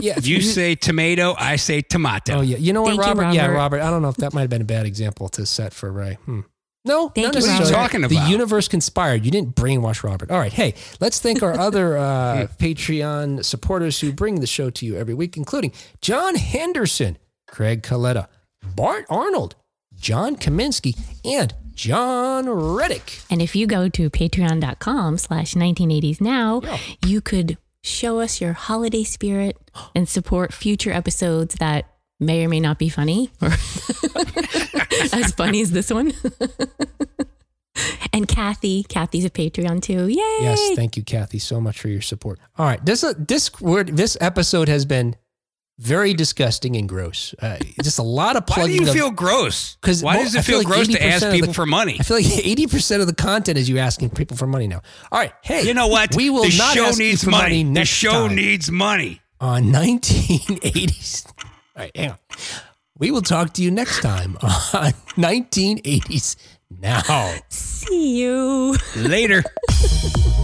Yeah. if You say tomato, I say tomato. Oh yeah. You know what, Thank you, Robert? Yeah, Robert. Robert. I don't know if that might have been a bad example to set for Ray. Hmm. No, Thank not you, necessarily. What are you talking The universe conspired. You didn't brainwash Robert. All right. Hey, let's thank our <laughs> other uh, Patreon supporters who bring the show to you every week, including John Henderson, Craig Coletta, Bart Arnold, John Kaminsky, and John Reddick. And if you go to patreon.com slash 1980s now, you could show us your holiday spirit and support future episodes that may or may not be funny or <laughs> as funny as this one. <laughs> and Kathy, Kathy's a Patreon too. Yay! Yes, thank you, Kathy, so much for your support. All right, this uh, this word this episode has been very disgusting and gross. Uh, just a lot of plugging. Why do plugging. you of- feel gross? 'Cause Why mo- does it feel feel like gross to ask of the- people for money? I feel like eighty percent of the content is you asking people for money now. All right, hey, You know what? We will the not show ask you needs for money. The next show time needs money. on nineteen eighties. All right, hang on. We will talk to you next time on nineteen eighties now. See you. Later. <laughs>